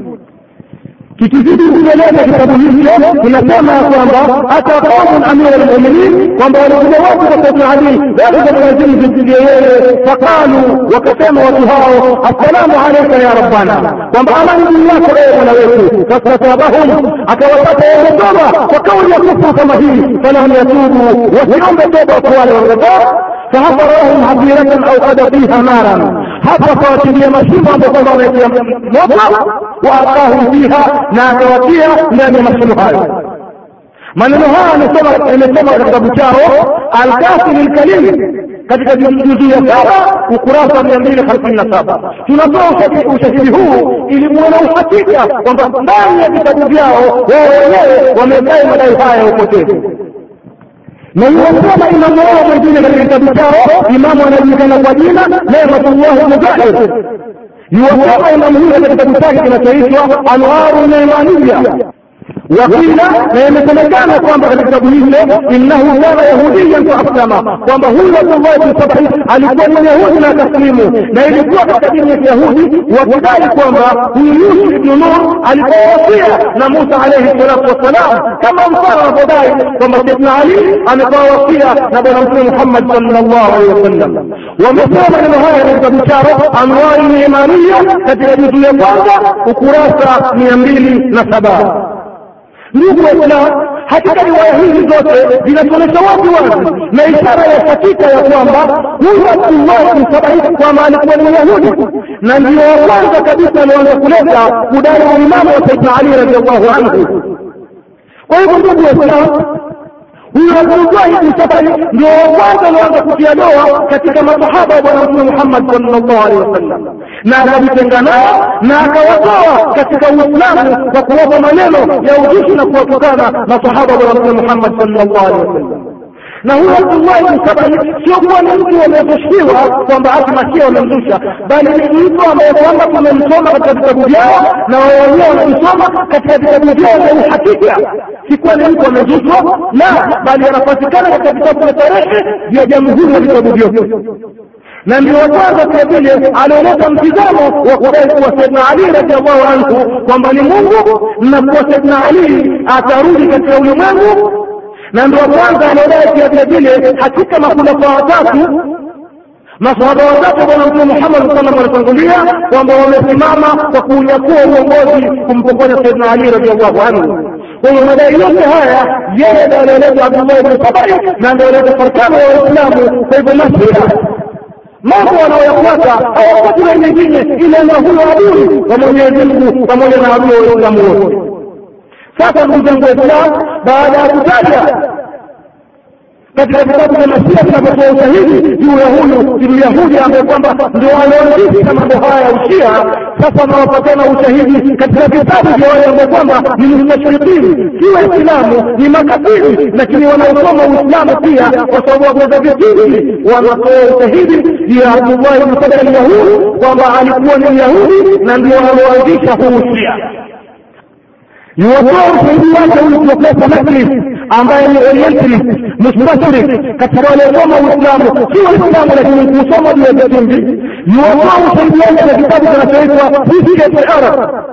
kikizidi kueleza kitabu hicho kinasema ya kwamba hata qaumun amira lmuminin kwamba walikuja watu kwa saidina ali za mwenyezi mungu zimpigie yeye faqalu wakasema watu hao assalamu alaika ya rabbana kwamba amani juu yako ewe mola wetu fastatabahum akawapata yeye toba kwa kauli ya kufru kama hii falahum yatubu wasiombe toba kwa wale wangetoa فحفر لهم حظيرة أو قد فيها نارا hapa kawachilia mashimo ambayo kwamba wametia moto waakahum fiha na akawatia ndani ya mashimo hayo maneno haya amesoma imesoma katika kitabu chao alkafi lilkalim katika juzuu ya saba ukurasa mia mbili hamsini na saba tunatoa ushahidi huu ili muone uhakika kwamba ndani ya vitabu vyao wao wenyewe wamedai madai haya ya upotevu na iwakuwa maimamu wao mwingine katika kitabu chao imamu anajulikana kwa jina Nematullah Mujahid iwakuwa imamu huyo katika kitabu chake kinachoitwa Anwaru Neimaniya wakila na imesemekana kwamba katika kitabu hicho innahu kana yahudiyan faaslama kwamba huyu abdullahi bnu sabai alikuwa ni myahudi na taslimu. Na ilikuwa katika dini ya kiyahudi wakidai kwamba huyu yusuf ibnu nur alipowasia na musa alaihi salatu wassalam kama mfano anavyodai kwamba saidna ali amepewa wasia na bwana mtume muhammad sallallahu alaihi wasallam. Wamesema maneno haya katika kitabu anwari imaniya katika juzu ya kwanza ukurasa mia mbili na saba ndugu waislamu hakika riwaya hizi zote zinatuonyesha wazi wazi na ishara ya hakika ya kwamba huyu abdullah sabai kwamba alikuwa ni myahudi. Na ndio wa kwanza kabisa alioanza kuleta kudai uimamu wa saidna ali radiallahu anhu. Kwa hivyo ndugu waislamu huyu hivi bin ndio wakwanza kwanza alianza kutia doa katika masahaba wa bwana mtume muhammad sallallahu alaihi wasallam. Na akajitenga nao na akawatoa katika uislamu kwa kuwapa maneno ya ujishi na kuwatukana masahaba wa bwana mtume muhammad sallallahu alaihi wasallam na huyu abdullah ibn sabai sio kuwa ni mtu wamezushiwa kwamba ati masia wamemzusha bali ni mtu ambaye kwamba tumemsoma katika vitabu vyao na wao wenyewe katika vitabu vyao vya uhakika. Sikuwa ni mtu amezuswa, la bali anapatikana katika vitabu vya tarehe vya jamhuri na vitabu vyote na ndio wa kwanza vile vile alioleta mtizamo wa kudai kuwa saidna ali radiallahu anhu kwamba ni mungu na kuwa saidna ali atarudi katika ulimwengu na ndio wa kwanza aliodai pia vile vile hakika makhulafa watatu masahaba watatu bwana mtume muhammad salam walitangulia kwamba wamesimama kwa kuunyakua uongozi kumpokonya saidna ali radiallahu anhu. Kwenye madai yote haya yeye ndo anaeleza abdullah ibn sabai na ndo anaeleza farkano wa waislamu kwa hivyo masira mambo wanaoyafuata hawapati na nyingine ila na huyo adui wa mwenyezi mungu pamoja na adui wa waislamu wote sasa ndugu zangu waislamu baada ya kutaja. Katika vitabu vya masia vinavyotoa ushahidi juu ya huyu myahudi ambaye kwamba ndio walioanzisha mambo haya ya ushia sasa wanawapatana ushahidi katika vitabu vya wale ambao kwamba ni mustashirikini si waislamu ni makafiri lakini wanaosoma uislamu pia kwa sababu wagoza vizuri. Wanatoa ushahidi juu ya abdullahi bnu saba kwamba alikuwa ni myahudi na ndio walioanzisha huu ushia niwatoa usaidi wake huyu profesa ambaye ni orientalist mustashrik katika waliosoma Uislamu, si Waislamu lakini kusoma juu ya vitimbi. Niwatoa usaidi wake na kitabu kinachoitwa History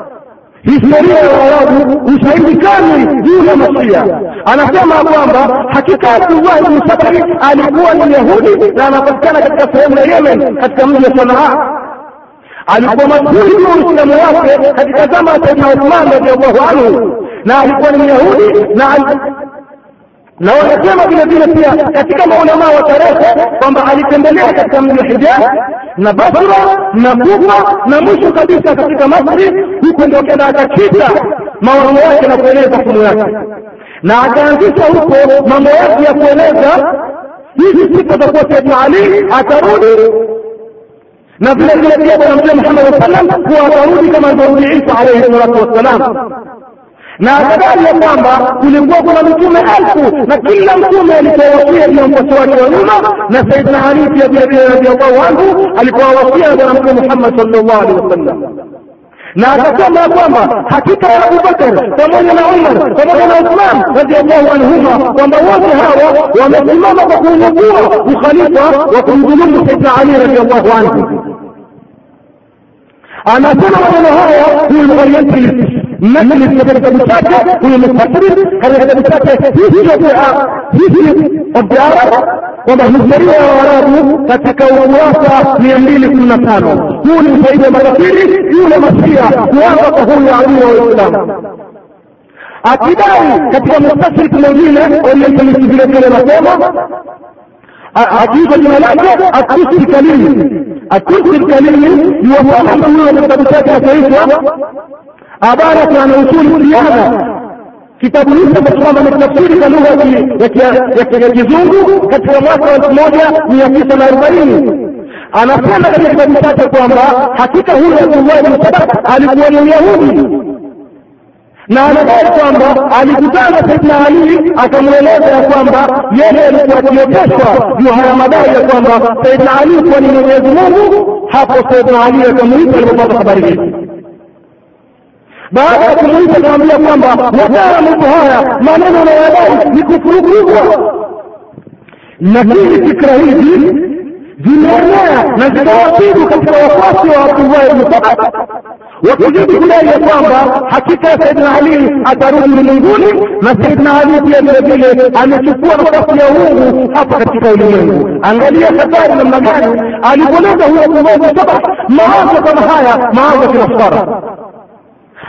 historia ya Waarabu, ushahidi kamili juu ya Masia. Anasema kwamba hakika Abdullah ibn Sabri alikuwa ni Yahudi na anapatikana katika sehemu ya Yemen, katika mji wa Sanaa alikuwa wa uislamu wake katika zama ya saidna uthman radiallahu anhu. Na alikuwa ni myahudi na na wanasema vile vile pia katika maulamaa wa tarehe kwamba alitembelea katika mji wa hijaz na basra na kufa na mwisho kabisa katika masri huko ndio kenda akakita maono yake na kueleza fumu yake. Na akaanzisha huko mambo yake ya kueleza hizi sifa za kuwa saidna ali atarudi na vile vile mtume Muhammad sallallahu alaihi wasallam kuwa atarudi kama alivyorudi Isa alayhi salatu wassalam na akadai ya kwamba kulikuwa kuna mitume elfu na kila mtume alipowasia mfuasi wake wa nyuma na Saidina Ali pia vile vile radhiallahu anhu alipowawasia na bwana mtume Muhammad sallallahu alaihi wasallam na akasema ya kwamba hakika ya Abubakar pamoja na Umar pamoja na Uthman radhiallahu anhuma kwamba wote hawa wamesimama kwa kuunukua ukhalifa wa kumdhulumu Saidina Ali radhiallahu anhu أنا كل وأنا هو المغريات مثل هو المساعدة هل هذا المساعدة في جميع في الدعارة ومهزرية ورابه فتكون واسع ليميل كل مكانه يولي سيد مرسيلي يولي مسيح وافقه العلم والإسلام Akidai katika mustashriki mwingine uliyekulisivile kile nasema ajibu jina lake akusiri kalimi akisir kamili yuwafahamu huyo na kitabu chake anachoitwa abarat an usuli siyaha kitabu hicho ambacho kwamba ametafsiri kwa lugha ya kizungu katika mwaka wa elfu moja mia tisa na arobaini. Anasema katika kitabu chake kwamba hakika huyo abdullahi bnu sabat alikuwa ni myahudi na anadai kwamba alikutana saidna ali akamweleza ya kwamba yeye alikuwa akioteshwa juu haya madai ya kwamba saidna ali kuwa ni mwenyezi mungu. Hapo saidna ali akamuita alipopata habari hizi. Baada ya kumuita akamwambia kwamba madara mambo haya maneno unayodai ni kufurukuzwa, lakini fikra hizi zimeenea na zikawapigu katika wafuasi wa abdullah ibnu Sabat wakizidi kudai ya kwamba hakika ya saidina ali atarudi ulimwenguni na saidina ali pia vile vile amechukua nafasi ya uungu hapa katika ulimwengu angalia hatari namna gani alipoleta huyo abdullah ibnu Sabat mawazo kama haya mawazo ya kinasara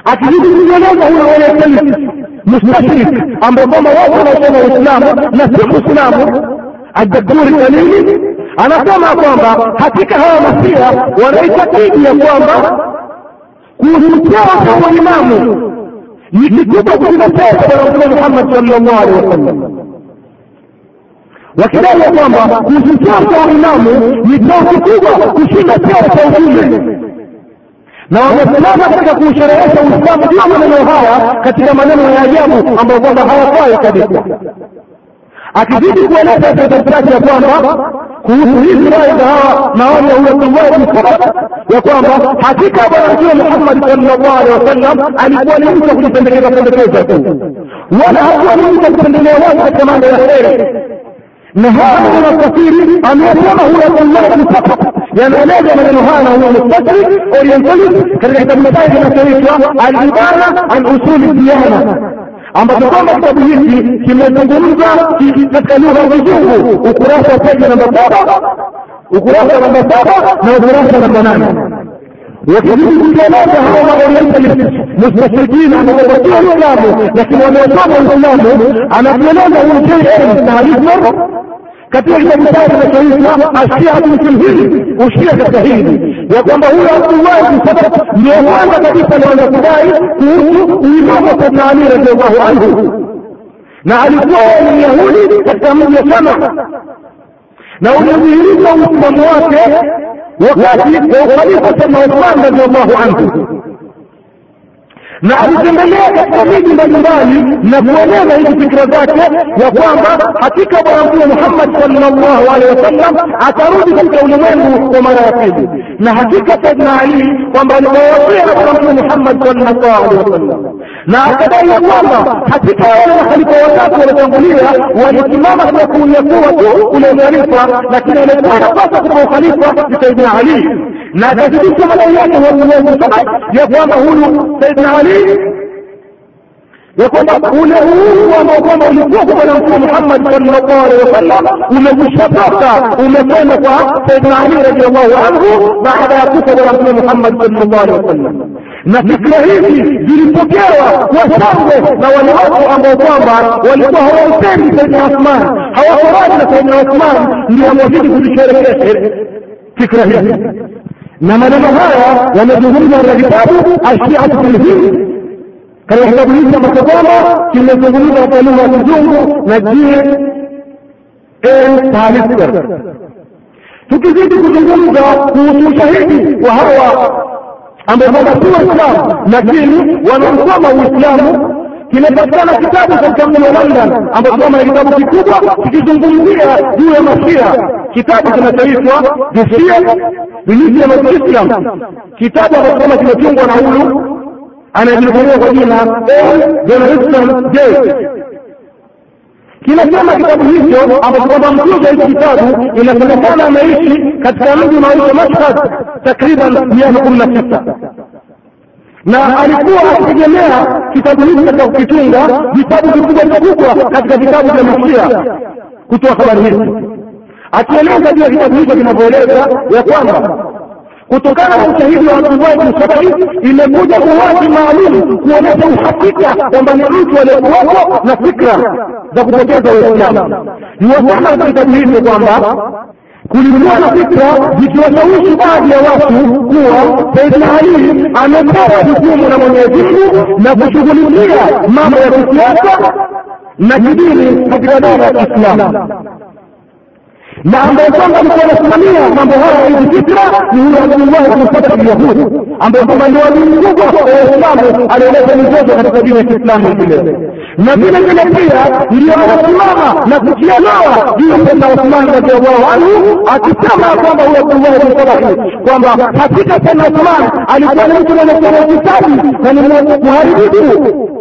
akizidi kujieleza huyo orientalist mustashrik ambaye kwamba watu wanaosoma uislamu na si muislamu adaburi kalili anasema kwamba hakika hawa masia wanaitakidi ya kwamba kuhusu cheo cha uimamu ni kikubwa kushinda cheo cha bwana mtume muhammad sallallahu alaihi wasallam. Wakidai ya kwamba kuhusu cheo cha uimamu ni cheo kikubwa kushinda cheo cha utume na wamesimama katika kuusherehesha Uislamu ya maneno haya katika maneno ya ajabu ambayo kwamba hawafai kabisa, akizidi kueleza chake ya kwamba kuhusu rai hawa maoni ya ibn Sabak ya kwamba hakika bwana Mtume Muhammad sallallahu alaihi wasallam alikuwa ni mtu kujipendekeza pendekeza tu, wala hakuwa ni mtu kupendelea watu katika mambo ya heri na haya maneno ya kafiri ameyasema huyo ibn Sabak yanaeleza maneno haya na huyo mustashrik orientalist katika kitabu chake kinachoitwa al-ibana an usuli diyana ambacho kwamba kitabu hiki kimezungumza katika lugha ya kizungu ukurasa wa peji namba saba. Ukurasa namba saba na ukurasa namba nane. Wakizidi kutueleza hawa maorientalist mustashirikina ambao Uislamu lakini wameosoma Uislamu, anatueleza huyu JM Taalismar katika kitabu chake kinachoitwa Ashiatu fil Hind, ushia katika Hindi, ya kwamba huyo Abdullahi bin Saba ndio kwanza kabisa alianza kudai kuhusu uimamu wa Sayyidina Ali radhiallahu anhu, na alikuwa ni Yahudi katika mji wa Shama, na ulidhihirisha uislamu wake wakati wa ukhalifa Sayyidina Uthman radhiallahu anhu na alitembelea katika miji mbalimbali na kueleza hizi fikira zake ya kwamba hakika bwana mtume Muhammad sallallahu alaihi wasallam atarudi katika ulimwengu kwa mara ya pili, na hakika Saidna Ali kwamba aliwawasia na bwana mtume Muhammad sallallahu alaihi wasallam, na akadai ya kwamba hakika wale makhalifa watatu waliotangulia walisimama kwa kuunyakuwa tu ule ukhalifa, lakini alikuwa anapasa katika ukhalifa ni Saidna Ali na akazidisha madai yake ya kwamba huyu Saidna Ali ya kwamba ule uhuru ambao kwamba ulikuwa kwa bwana mtume Muhammad sallallahu alaihi wasallam umekushatoka umekwenda kwa Saidna Ali radhiallahu anhu baada ya kufa bwana mtume Muhammad sallallahu alaihi wasallam. Na fikra hizi zilipokewa washangwe na wale watu ambao kwamba walikuwa hawaupendi Saidna Uthman hawakorani na Saidna Uthman ndio wamezidi kuzisherekea fikra hizi انما لما هذا لما تظن الكتاب الشيعة الفلسطين كانوا يحتاجون لما استطاعوا كما تظنون يقولون نجوم نجيب إيه تعالى تكذب كتبون ذا قوت شهيدي وهو أمر هذا الإسلام نجيب إسلامه kimepatikana kitabu katika mji wa London ambacho kama ni kitabu kikubwa kikizungumzia juu ya mashia, kitabu kinachoitwa The Shia Religion of Islam, kitabu ambacho kama kimetungwa na huyu anajulikaniwa kwa jina John J. Kinasema kitabu hicho ambapo kwamba mtunzi wa hiki kitabu inasemekana ameishi katika mji unaoitwa Mashhad takriban miaka kumi na sita na alikuwa akitegemea kitabu hiki katika kukitunga vitabu vikubwa vikubwa katika vitabu vya Mashia kutoa habari hizi, akieleza juu ya kitabu hicho kinavyoeleza ya kwamba kutokana na ushahidi wa Abdullahi bin imekuja uwazi maalum kuonyesha uhakika kwamba ni mtu aliyekuwako na fikra za kupoteza Uislamu. Niwasema katika kitabu hivyo kwamba kulikuwa na fikra vikiwashawishi baadhi ya watu kuwa Saidina Ali amepewa jukumu na Mwenyezi Mungu na kushughulikia mambo ya kisiasa na kidini katika dara ya Kiislamu na ambaye kwamba alikuwa anasimamia mambo haya hizi fikra ni huyo Abdullahi bin Fatah al-Yahudi ambaye kwamba ndio adui mkubwa wa Waislamu alioleta mizozo katika dini ya Kiislamu vile na vile vile pia ndio anasimama na kutia nawa juu ya Sayyidina Uthman radhiallahu anhu akisema kwamba huyo Abdullahi bin kwamba hakika tena Uthman alikuwa ni mtu mwenye kuwa ufisadi na ni mharibifu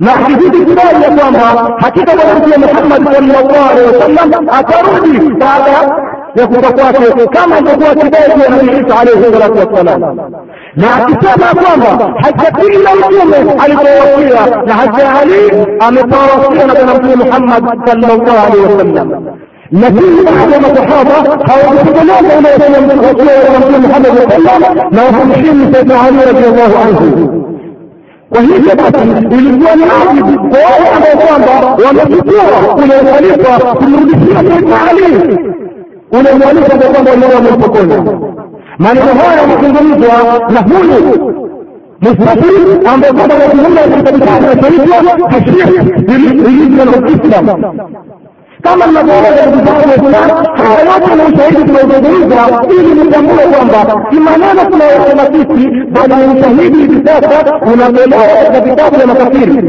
na akizidi kudai ya kwamba hakika bwana mtume Muhammad sallallahu alaihi wasallam atarudi baada ya kufa kwake kama alivyokuwa kidai juu ya Nabii Isa alaihi salatu wassalam, na akisema kwamba hata kila mtume alipowasia na hata Ali amepewa wasia na bwana mtume Muhammad sallallahu alaihi wasallam baadhi ya masahaba hawakutekeleza ile wasia ya bwana mtume Muhammad sallallahu alaihi wasallam na wakamheshimu Sayyidina Ali radhiallahu anhu kwa hivyo basi ilikuwa ni wajibu kwa wale ambao kwamba wamechukua ule uhalifa kumrudishia Saidna Ali ule uhalifa ambao kwamba walikuwa wamempokonya. Maneno haya yamezungumzwa na huyu mustafiri ambaye kwamba anazungumza katika kitabu kinachoitwa Tashrih ilivyo na Islam kama mnavyoeleza ndugu zangu Waislamu, haya yote ni ushahidi tunaozungumza ili nitambue kwamba si maneno tunayosema sisi, bali ni ushahidi hivi sasa unatolewa katika vitabu vya makafiri.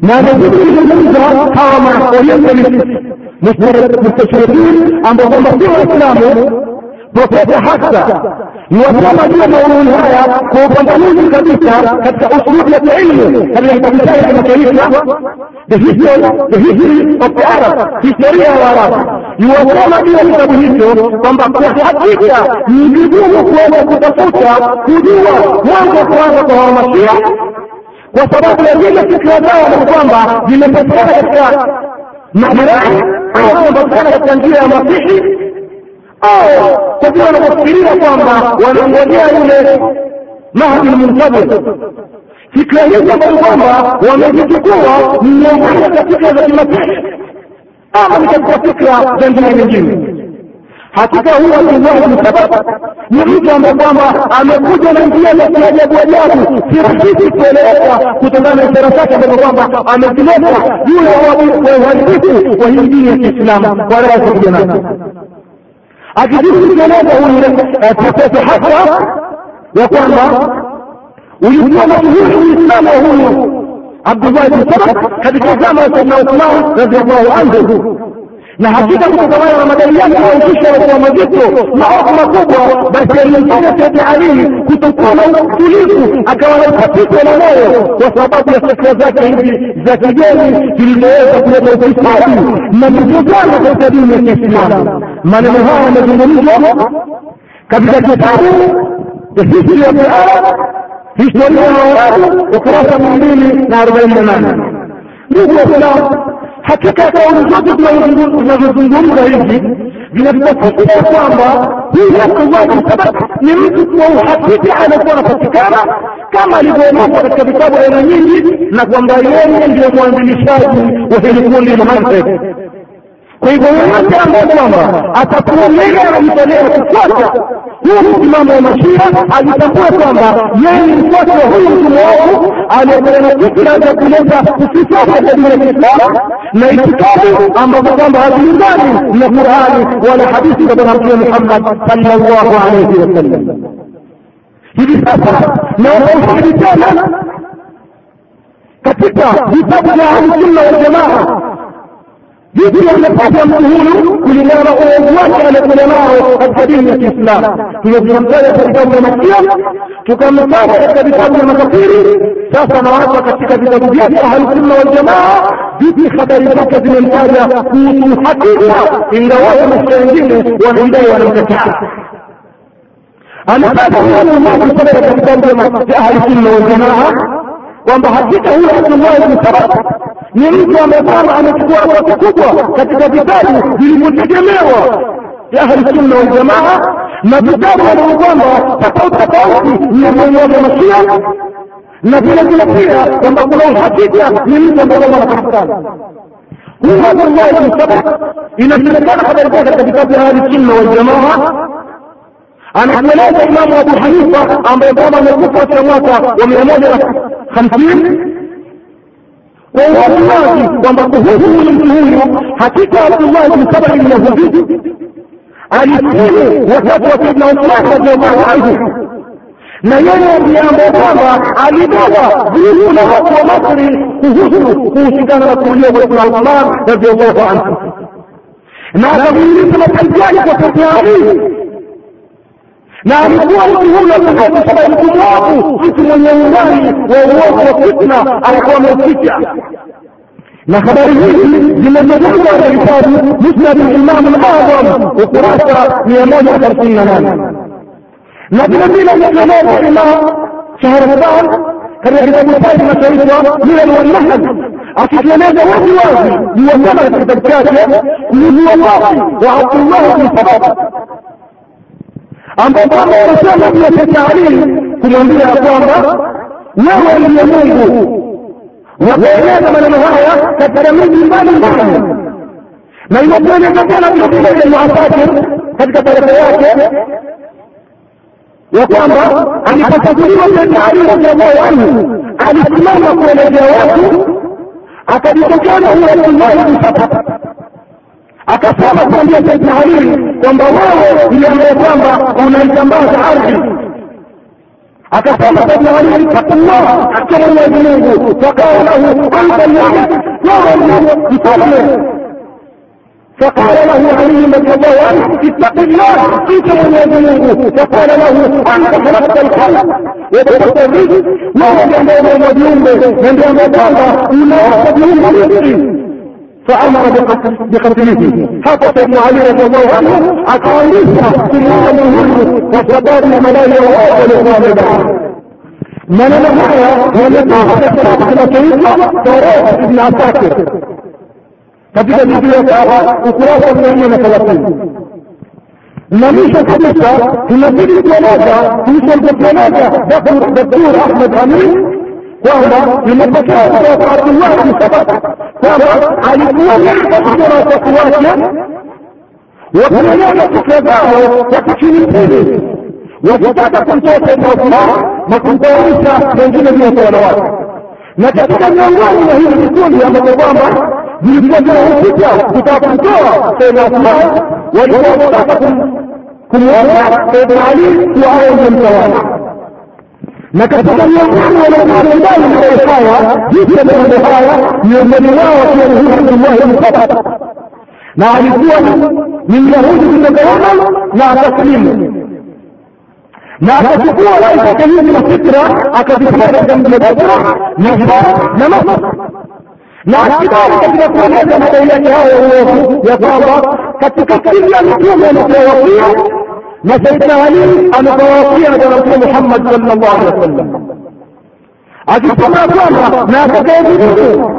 Na nazidi kuzungumza hawa maorientalist mustashrikin ambao kwamba si Waislamu Katika usulubu ya kiilmu katika kitabu chake kinachoitwa The History of the Arab, historia ya Waarabu. Niwasoma juu ya kitabu hicho kwamba kwa hakika ni vigumu kuweza kutafuta kujua mwanzo wa kuanza kwa Wamashia kwa sababu ya zile fikra zao na kwamba zimepatikana katika majirai au zimepatikana katika njia ya Masihi au kwa vile wanapofikiria kwamba wanangojea yule mahdi lmuntabir fikra hizi ambazo kwamba wamezichukua ni miongoni katika za kimataifa. Ama ni katika fikra njia nyingine. Hakika huwa Abdullahi bin ni mtu ambaye kwamba amekuja na njia za kiajabu ajabu, si kueleweka kutokana na ishara zake ambazo kwamba amezileta. Yule wa uharibifu wa hii dini ya Kiislamu. Kwa raha za kijana هتجيب جنابه تتحفى يقول الله ويبقى مجهول الإسلام وهو عبد الله بن سبق قد تزامت سيدنا عثمان رضي الله عنه. Na hakika kutokana na madai yake yaukisha wakuwa mazito maovu makubwa basi alimfanya Sayyidina Ali kutokuwa na utulivu akawa na ukatiko na moyo kwa sababu ya fikra zake hizi za kigeni zilizoweza kuleta ufisadi na mivutano katika dini ya Kiislamu. Maneno haya yamezungumzwa katika kitabu cha History of the Arab, historia ya Waarabu, ukurasa mia mbili na arobaini na nane. Ndugu Waislamu, hakika kauli zote tunazozungumza hivi zinatufasiria kwamba huyu Abdullah Sabaki ni mtu kwa uhakika anakuwa anapatikana kama alivyoelezwa katika vitabu aina nyingi, na kwamba yeye ndiyo mwanzilishaji wa hili kundi la Manhaj. Kwa hivyo yoyote ambaye kwamba atakuonea na anamtolea kufuata huu imamu wa Mashia, alitambua kwamba yeye ni mfuasi wa huyu mwovu na fikra za kuleta ufisadi katika Kiislamu na itikadi ambazo kwamba haziungani na Qurani wala hadithi za Bwana Mtume Muhammad sallallahu alaihi wasallam. Hivi sasa naomba ushahidi tena katika vitabu vya Ahlusunna Waljamaa يقول لك أبو مهول كل ما رأوا وجه لعلماء القديم في الإسلام؟ في يوم ثالث الدولة المكية تقام مسافة حتى بكم من المسافر ساسا مراتا كتك في أهل السنة والجماعة. بيتي خبر مركز من الآية قوت حقيقة إن دواية مستعدين ونهداية المتكحة أنا فاتح من الله بسبب الدولة في أهل السنة والجماعة. Huyu Abdullahi bin Sabah ni mtu ambaye amechukua nafasi kubwa katika vitabu vilivyotegemewa ya ahlusunna waljamaa na vitabu ambavyo kwamba tofauti tofauti miongoni mwa mashia na vile vile pia kwamba kuna uhakika ni mtu ambaye kwamba huyu Abdullahi bin Sabah inasemekana habari zake katika vitabu vya ahlusunna waljamaa anakueleza Imamu Abu Hanifa ambaye kwamba amekufa katika mwaka wa mia moja na hamsini. Kwa kwamba kuhusu mtu huyu hakika Abdullahi bin Saba bin Yahudi. Alisilimu wakati wa Saidna Uthman radiallahu anhu, na yeye ambaye kwamba alibeba vurugu na watu wa Masri kuhusu kuhusikana na kuuliwa kwa Saidna Uthman radiallahu anhu, na akamuuliza mapenzi yake kwa Saidna Ali naambiwa mkihula kwa sababu wako mtu mwenye imani wa uovu wa fitna alikuwa ameuficha na habari hizi zimezungumzwa katika kitabu musnad al-Imam al-Azam ukurasa 158 na vile vile zinaelezwa ila Shahrazad katika kitabu chake kinachoitwa Milal wal-Nahd akitueleza wazi wazi juu ya katika kitabu chake kulijua wapi wa Abdullah bin Sabat ambao kwamba wanasema Ali kumwambia kwamba wewe ndiye Mungu. Wakaeleza maneno haya katika miji mbalimbali. Na imekueleza tena vile vile Asakir katika tarehe yake ya kwamba alipochaguliwa Sayyidina Ali radhiallahu alisimama kuelezea watu akajitokeza huwa Abdullahi bin akasema kuambia Sayyidina Ali kwamba wewe ndiye kwamba unaitambaza ardhi akasema Sayyidina Ali fakullah akasema Mwenyezi Mungu fakala lahu anta al-malik wewe ndiye mfalme فقال له علي رضي الله عنه اتق الله انت من منه فقال له انت خلقت الخلق وبسطت الرزق وهو جنبه مديون من جنبه الله ولا مديون رزقي فأمر بقتله. حفظ ابن علي رضي الله عنه عقاليها في العالم وشباب الملايا وأول غالبا من المعيا ولما حدثت على سيدنا طريقة ابن عساكر فبدأ النبي تعالى وثلاثة مليون فلسطين مليشة حديثة في مدينة جنازة في شرطة دخل الدكتور أحمد أمين kwamba imepokea kutoka kwa Abdullah bin Sabah kwamba alikuwa miaka pamoja na wafuasi wake wakieleza fikra zao kwa kichini wakitaka kumtoa Saidna Uthman na kumtawanisha wengine kwa wanawake na katika miongoni mwa hivi vikundi ambavyo kwamba vilikuwa vinahusika kutaka kumtoa Saidna Uthman walikuwa wakitaka kumwomba Saidna Ali kuwa awe ndiye na katika miongoni wanaombali madai jinsi ya mambo haya miongoni wao akiwa ni Sabah na alikuwa ni myahudi kutoka Yaman na akasilimu. Na akachukua rai zake hizi na fikra akazipia katika mji wa Basra na na Masr na akibali katika kueleza madai yake hayo uovu ya kwamba katika kila mtume amepewa wasia Saidina Ali amepewa wasia na Bwana Mtume Muhammad sallallahu alaihi wasallam akisema kwamba na atakayevidudu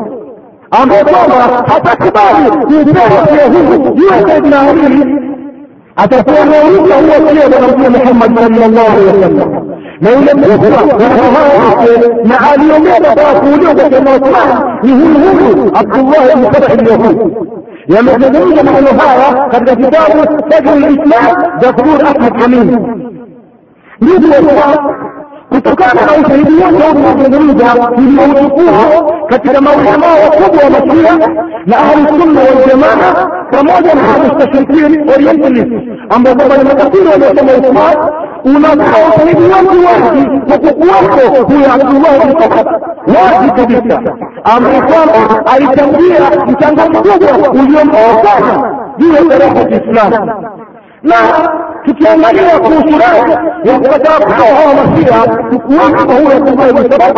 ambaye kwamba hatakubali kuupewa wasia huu juu Saidina Ali atakuwa anaonyesha huo sio bwana mtume Muhammad sallallahu alaihi wasallam na yule mkufa wanafahamu wake na aliongea kwa kuuliwa kwa Sayyidina Uthman ni huyu huyu Abdullah ibn Sabah al-Yahudi ومتدين مع النهاية قد كتابه فجر الإسلام دكتور أحمد حميد يبدو الإسلام kutokana na ushahidi wote huu tunazungumza niliouchukua katika maulamaa wakubwa wa Mashia na Ahlusunna Waljamaa pamoja na Hamustashrikin Orientalist ambao kwamba ni makafiri waliosema Uthman unatoa ushahidi wote wazi kwa kukuwako huyo Abdullah bin wazi kabisa. Ambaye kwamba alichangia mchango mkubwa uliomokana juu ya tarehe ya Kiislamu. Na tukiangalia kuhusu rai ya kukataa kwao hawa masia kukuweka kwa huyo kumbaye bin Sabah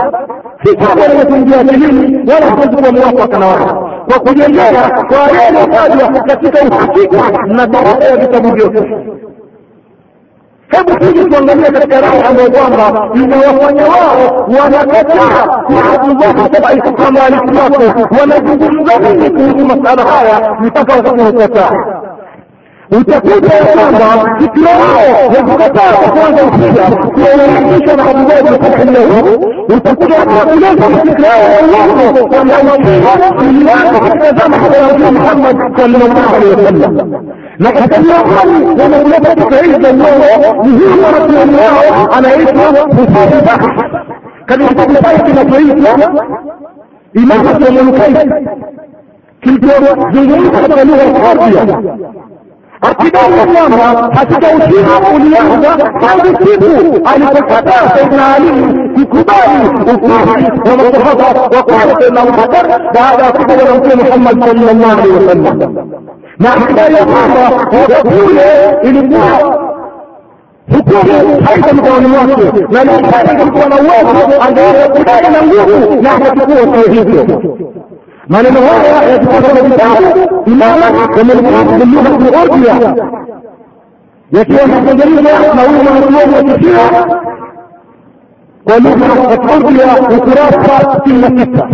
si jambo lenye kuingia wala hawezi kuwa mwafaka na wao kwa kujengea kwa yaliyotajwa tajwa katika uhakika na baada ya vitabu vyote. Hebu tuje tuangalie katika rai ambayo kwamba inawafanya wao wanakataa kwa Abdullah Sabai kama alikuwako wanazungumza nini kuhusu masala haya mpaka watakaokataa utakuta ya kwamba ikirao ya kukataa kufuata ukija kuwaunganisha na Abdullah bin Fatah lahu utakuta ya kwamba uleza ikirao ya Allah kwamba ukiwa iliwako katika zama za Mtume Muhammad sallallahu alaihi wasallam na katika hali wanauleta tukaiza Allah muhimu wa Rasul wao anaitwa musabaha katika kitabu kinachoitwa Imamatul Mulkaisi kilizungumza katika lugha ya Arabia akidai kwamba katika ushia ulianza tangu siku alipokataa Saidina Ali kukubali ufasi wa masahaba wa kwanza Saidina Abubakar baada ya kufa na Mtume Muhammad sallallahu alaihi wasallam. Na akidai ya kwamba wakati ilikuwa hukumu haiko mkononi mwake na nikali ilikuwa na uwezo angeweza kudai na nguvu na akachukua kio hivyo. Maneno haya katika vitabu إماما ومن باللغة الأردية يكون التجربة موهبة مطلوبة كثيرة ولغة الأردية وتراثها إلا ستة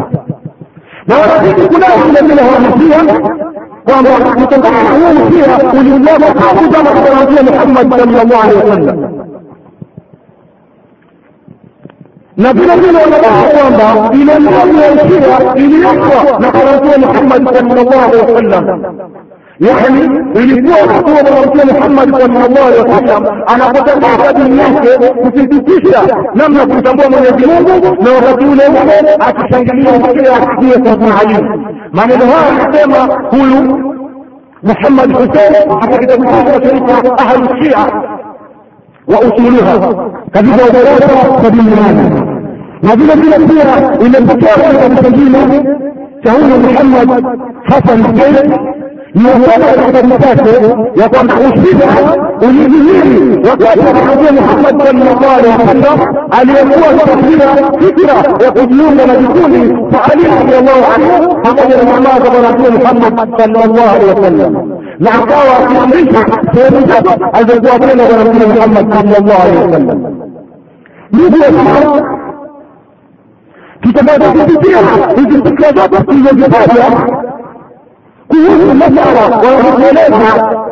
وأردت كلها من منها نسيا وأمر متضعنا فيها ولله قام جمع محمد صلى الله عليه وسلم نبينا ولا بعض إلى الأمر الشرع إلى يقوى نقرأ محمد صلى الله عليه وسلم يعني ilikuwa hatua za Mtume Muhammad sallallahu alaihi wasallam anapotangaza dini yake kusisitiza namna kumtambua Mwenyezi Mungu na wakati ule ule akishangilia kile asikie kwa Ali. Maneno haya anasema huyu Muhammad Hussein katika kitabu chake cha Ahlus Shia wa usuluha katika ukurasa sabini na vile vile pia imepokewa katika kingine cha huyu Muhammad Hassan Hussein niosoma katika chake ya kwamba ushida ulidhihiri wakati anaambia Muhammad sallallahu alaihi wasallam aliyekuwa akifikiria fikra ya kujiunga na vikundi kwa Ali radhiallahu anhu pamoja na jamaa za bwana mtume Muhammad sallallahu alaihi wasallam na akawa akiamrisha sehemu alizokuwa kwenda kwa mtume Muhammad sallallahu alaihi wasallam. Ndugu wa tutakapopitia hizi fikra zote tulizozitaja kuhusu masala wanazoeleza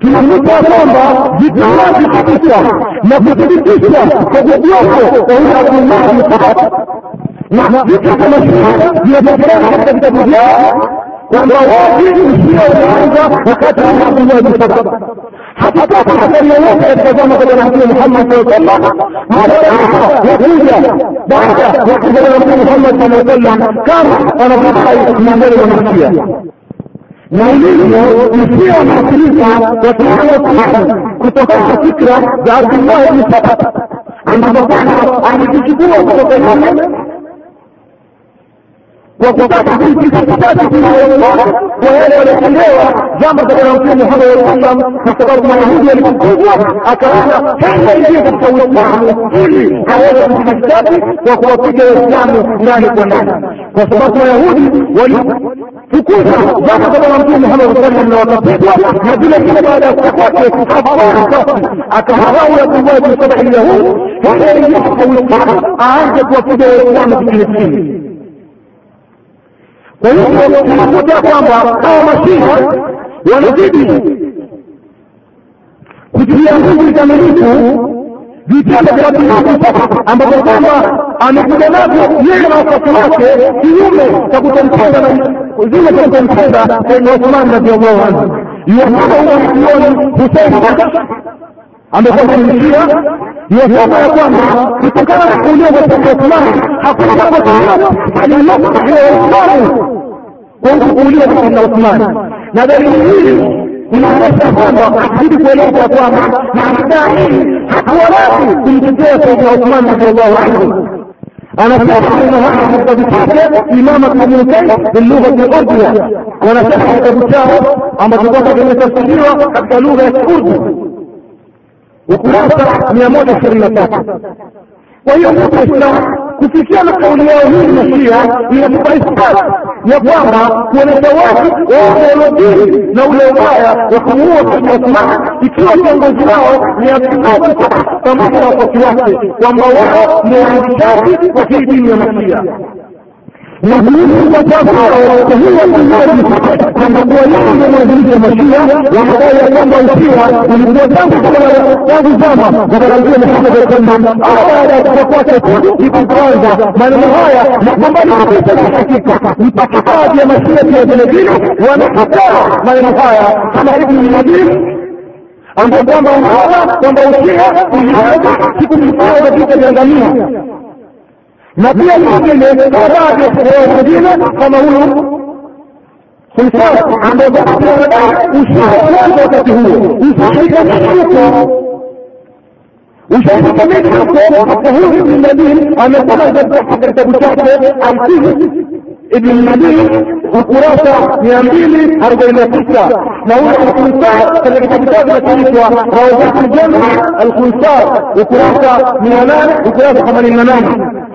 tunakuta kwamba vitawazi kabisa na kuthibitisha kwa kujioko kwa abdullahi na vitu kama hivi vinapatikana katika vitabu vyao kwamba wote usio unaanza wakati wa abdullahi msahaba hakutaka athari yoyote katika zama za bwana mtume muhammad saa sallam madaa yakuja baada ya kuzaliwa mtume muhammad sallallahu alaihi wasallam kama wanavyodai miongoni mwa Mashia na ilivyo usio unaathirika kwa kiwango fulani kutokana na fikra za Abdullah ibn saba ambazo Bwana amezichukua kutoka yemen وكتابة كتابة وهذا الحلوة جامعة الأنسان محمد والسلام فاستقروا مع يهودية لكتابة أكرانا كيف يجيب التوي معه هذا المحسابي وقوتك الإسلام نالك ونالك فاستقروا يهودي ولي فكوها جامعة الأنسان محمد والسلام وكتابة هذه الكلمة على استقوات أكرانا ويقوم بسبع اليهود هذا يجيب التوي kwa hivyo tunakuta kwamba hawa mashia wanazidi kutilia nguvu kikamilifu vitendo vya Abdullahi ambapo kwamba amekuja navyo yeye na wafuasi wake kinyume cha kutomtenda zile za kutomtenda wasimani Uthman radhiallahu anhu iwakama huoni Husein amekuwa ni mshia ya kwamba kutokana na kuuliwa kwa Uthman hakuna jambo lolote aliloko ya Waislamu kuhusu kuuliwa kwa Sayyidina Uthman na dalili hii inaonyesha kwamba akizidi kueleza kwamba na hii hakuwa wazi kumtetea Sayyidina Uthman radhiallahu anhu. Anasema maneno haya katika vitabu imama ibn bilugha al-urdu wanasema kitabu chao ambacho kwamba kimetafsiriwa katika lugha ya Kiurdu ukurasa mia moja ishirini na tatu. Kwa hiyo waislamu kufikia na kauli yao hii na shia inatupa isbat ya kwamba kuonyesha watu waolodini na ule ubaya wa kumuua Sayyidina Uthman ikiwa kiongozi wao ni Abdullahi pamoja na wafuasi wake kwamba wao ni waanzishaji wa hii dini ya mashia na kuuliza kwamba huwa mmoja kwamba yeye mwanzilishi wa mashia wanadai ya kwamba usiwa ulikuwa tangu tangu zama mtume Muhammad sallam au baada ya kufa kwake iko kwanza maneno haya na kwamba ni na hakika baadhi ya mashia pia vile vile wanakataa maneno haya kama ibn Nadim ambapo kwamba unaona kwamba usia ulianza siku mfano za vita نبي المؤمنين وبعد المدينة فمولهم سلطان عند بعض وشهر وقته وصحيح حقه وشهر كمان حقه الظهور ابن المدين أن طلع ذبح حضرة أبو شهر أمسيه ابن المدين وقراسة يميلي أربعين ستة نقول الخنصار اللي كتبتها بنتيجة روضات الجامعة الخنصار وقراسة من يمان حمل النمامة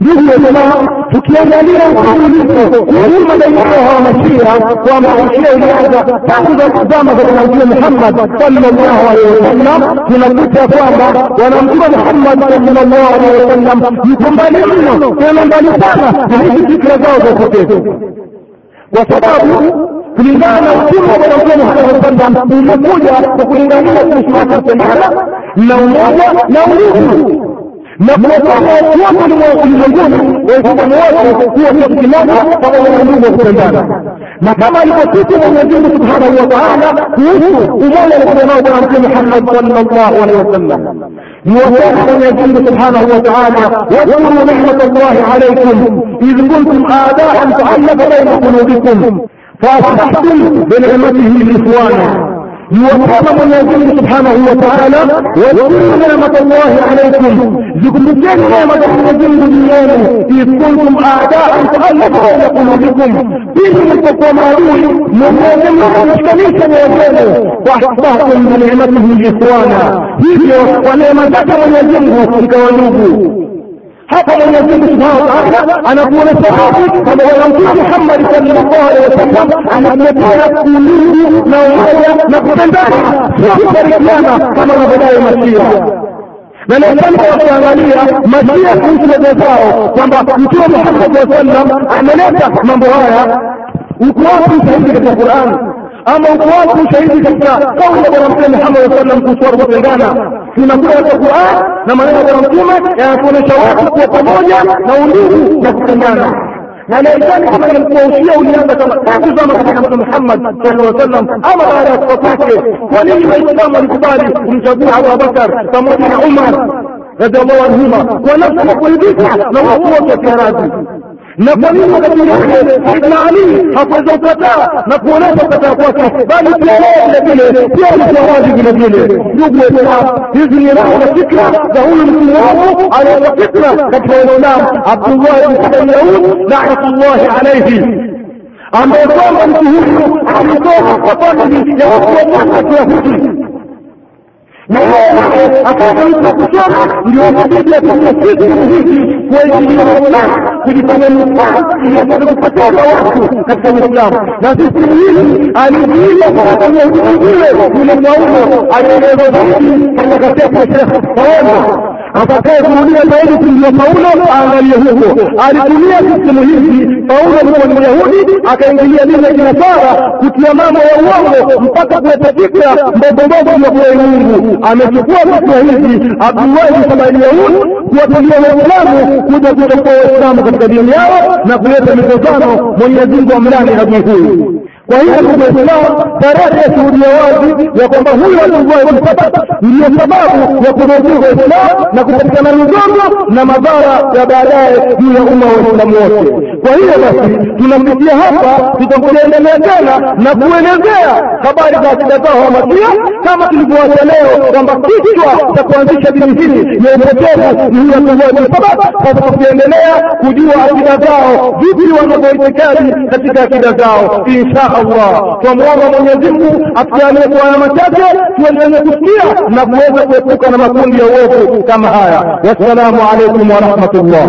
به جماعة تكيان لي وحوليه وهم بينها مشيئة وما أشياء لهذا تأخذ القدامة بالنبي محمد صلى الله عليه وسلم من البيت أقواما ونبي محمد صلى الله عليه وسلم يكمل منه ومن بلسانه بهذه الذكرى زوجة كتير وسبابه kulingana na utume wa Bwana Mtume Muhammad sallam umekuja kwa kulingania kuishi na kanisa na umoja na watu wote ulimwenguni waislamu wote kuwa kitu kimoja pamoja na ndugu kupendana na kama alivyosifu Mwenyezi Mungu subhanahu wa taala kuhusu umoja alikuwa nao bwana mtume Muhammad sallallahu alaihi wasallam يوفق Mwenyezi Mungu subhanahu wa taala واذكروا نعمة الله عليكم إذ كنتم أعداء فألف بين قلوبكم فأصبحتم بنعمته إخوانا يوفقكم من سبحانه وتعالى ويذكروا نعمة الله عليكم. ذكرتين نعمة يزيد بالله إذ كنتم أعداء تألفوا بين قلوبكم بهم فيهم التطمعون مهاجمة الكنيسة وغيره وأحصاكم بنعمته إخوانا. هي ونعمة يزيد كونوبه hapa Mwenyezi Mungu Subhanahu wa Ta'ala anakuonesha wazi kama Bwana Mtume Muhammad sallallahu alaihi wasallam anatetea ulinzi na umoja na kupendana, sio kushirikiana kama anavyodai Mashia. Na nadhani wakiangalia Mashia kuhusu hoja zao kwamba Mtume Muhammad sallallahu alaihi ameleta mambo haya. Uko wapi ushahidi katika Qur'an اما وقوات شهيد كتا قول برمتين محمد صلى الله عليه وسلم كسور وطلقانا في مكورة القرآن لما نرى برمتين يكون شواهد وطموجة نوليه نستنانا na naitani kama nimkuwausia ulianza kama tatu zama katika mtume Muhammad sallallahu alaihi wasallam ama baada ya kufa kwake. Kwa nini Waislamu walikubali kumchagua Abu Bakar pamoja na Umar radhiallahu anhuma kwa nafsi ya kuridhika na watu wote wakiwa radhi نقولين الذي يخلق سيدنا علي حفظ الفتاة نقولين الفتاة قوته بل الجواب لديه يوم الجواب لديه يقول الله يزني له الفكرة له الانتواب على الفكرة لكن الإمام عبد الله بن سبيعون لعنة الله عليه أما يقول أن تهيه عن الله يا يوصل الله يهودي نهاية أكاد يطلق الشرع اليوم يجب أن يستيقظ به ويجب أن يطلق Y también, no más, Atakaye kurudia zaidi kumjua Paulo aangalie huko. Alitumia sistemu hizi. Paulo alikuwa ni Myahudi, akaingilia dini ya Kinasara kutia mambo ya uongo mpaka kuleta fikra mbogombogo mbogo ya kuwa Mungu. Amechukua fikra hizi Abdullahi bin Sabai Yahud Waislamu kuja kutokoa Waislamu katika dini yao na kuleta mizozano. Mwenyezi Mungu amlani adui. Kwa hiyo Waislamu, tarehe yashuhudia wazi ya kwamba huyu Abdullah ibn ndiyo sababu ya kurudia Waislamu na kupatikana mizozo na madhara ya baadaye juu ya umma wa Waislamu wote. Kwa hiyo basi, tunapitia hapa, tutakuendelea tena na kuelezea habari za akida zao Hamasia kama tulivyoacha leo kwamba kichwa cha kuanzisha dini hili ya upotevu ni Abdullah ibn Saba. Sasa tukiendelea kujua akida zao, vipi wanavyoitikadi katika akida zao, insha Allah. Twamwomba Mwenyezi Mungu atujalie kwa haya machache tuendelee kusikia na kuweza kuepuka na makundi ya uovu kama haya. Wassalamu alaikum warahmatullah.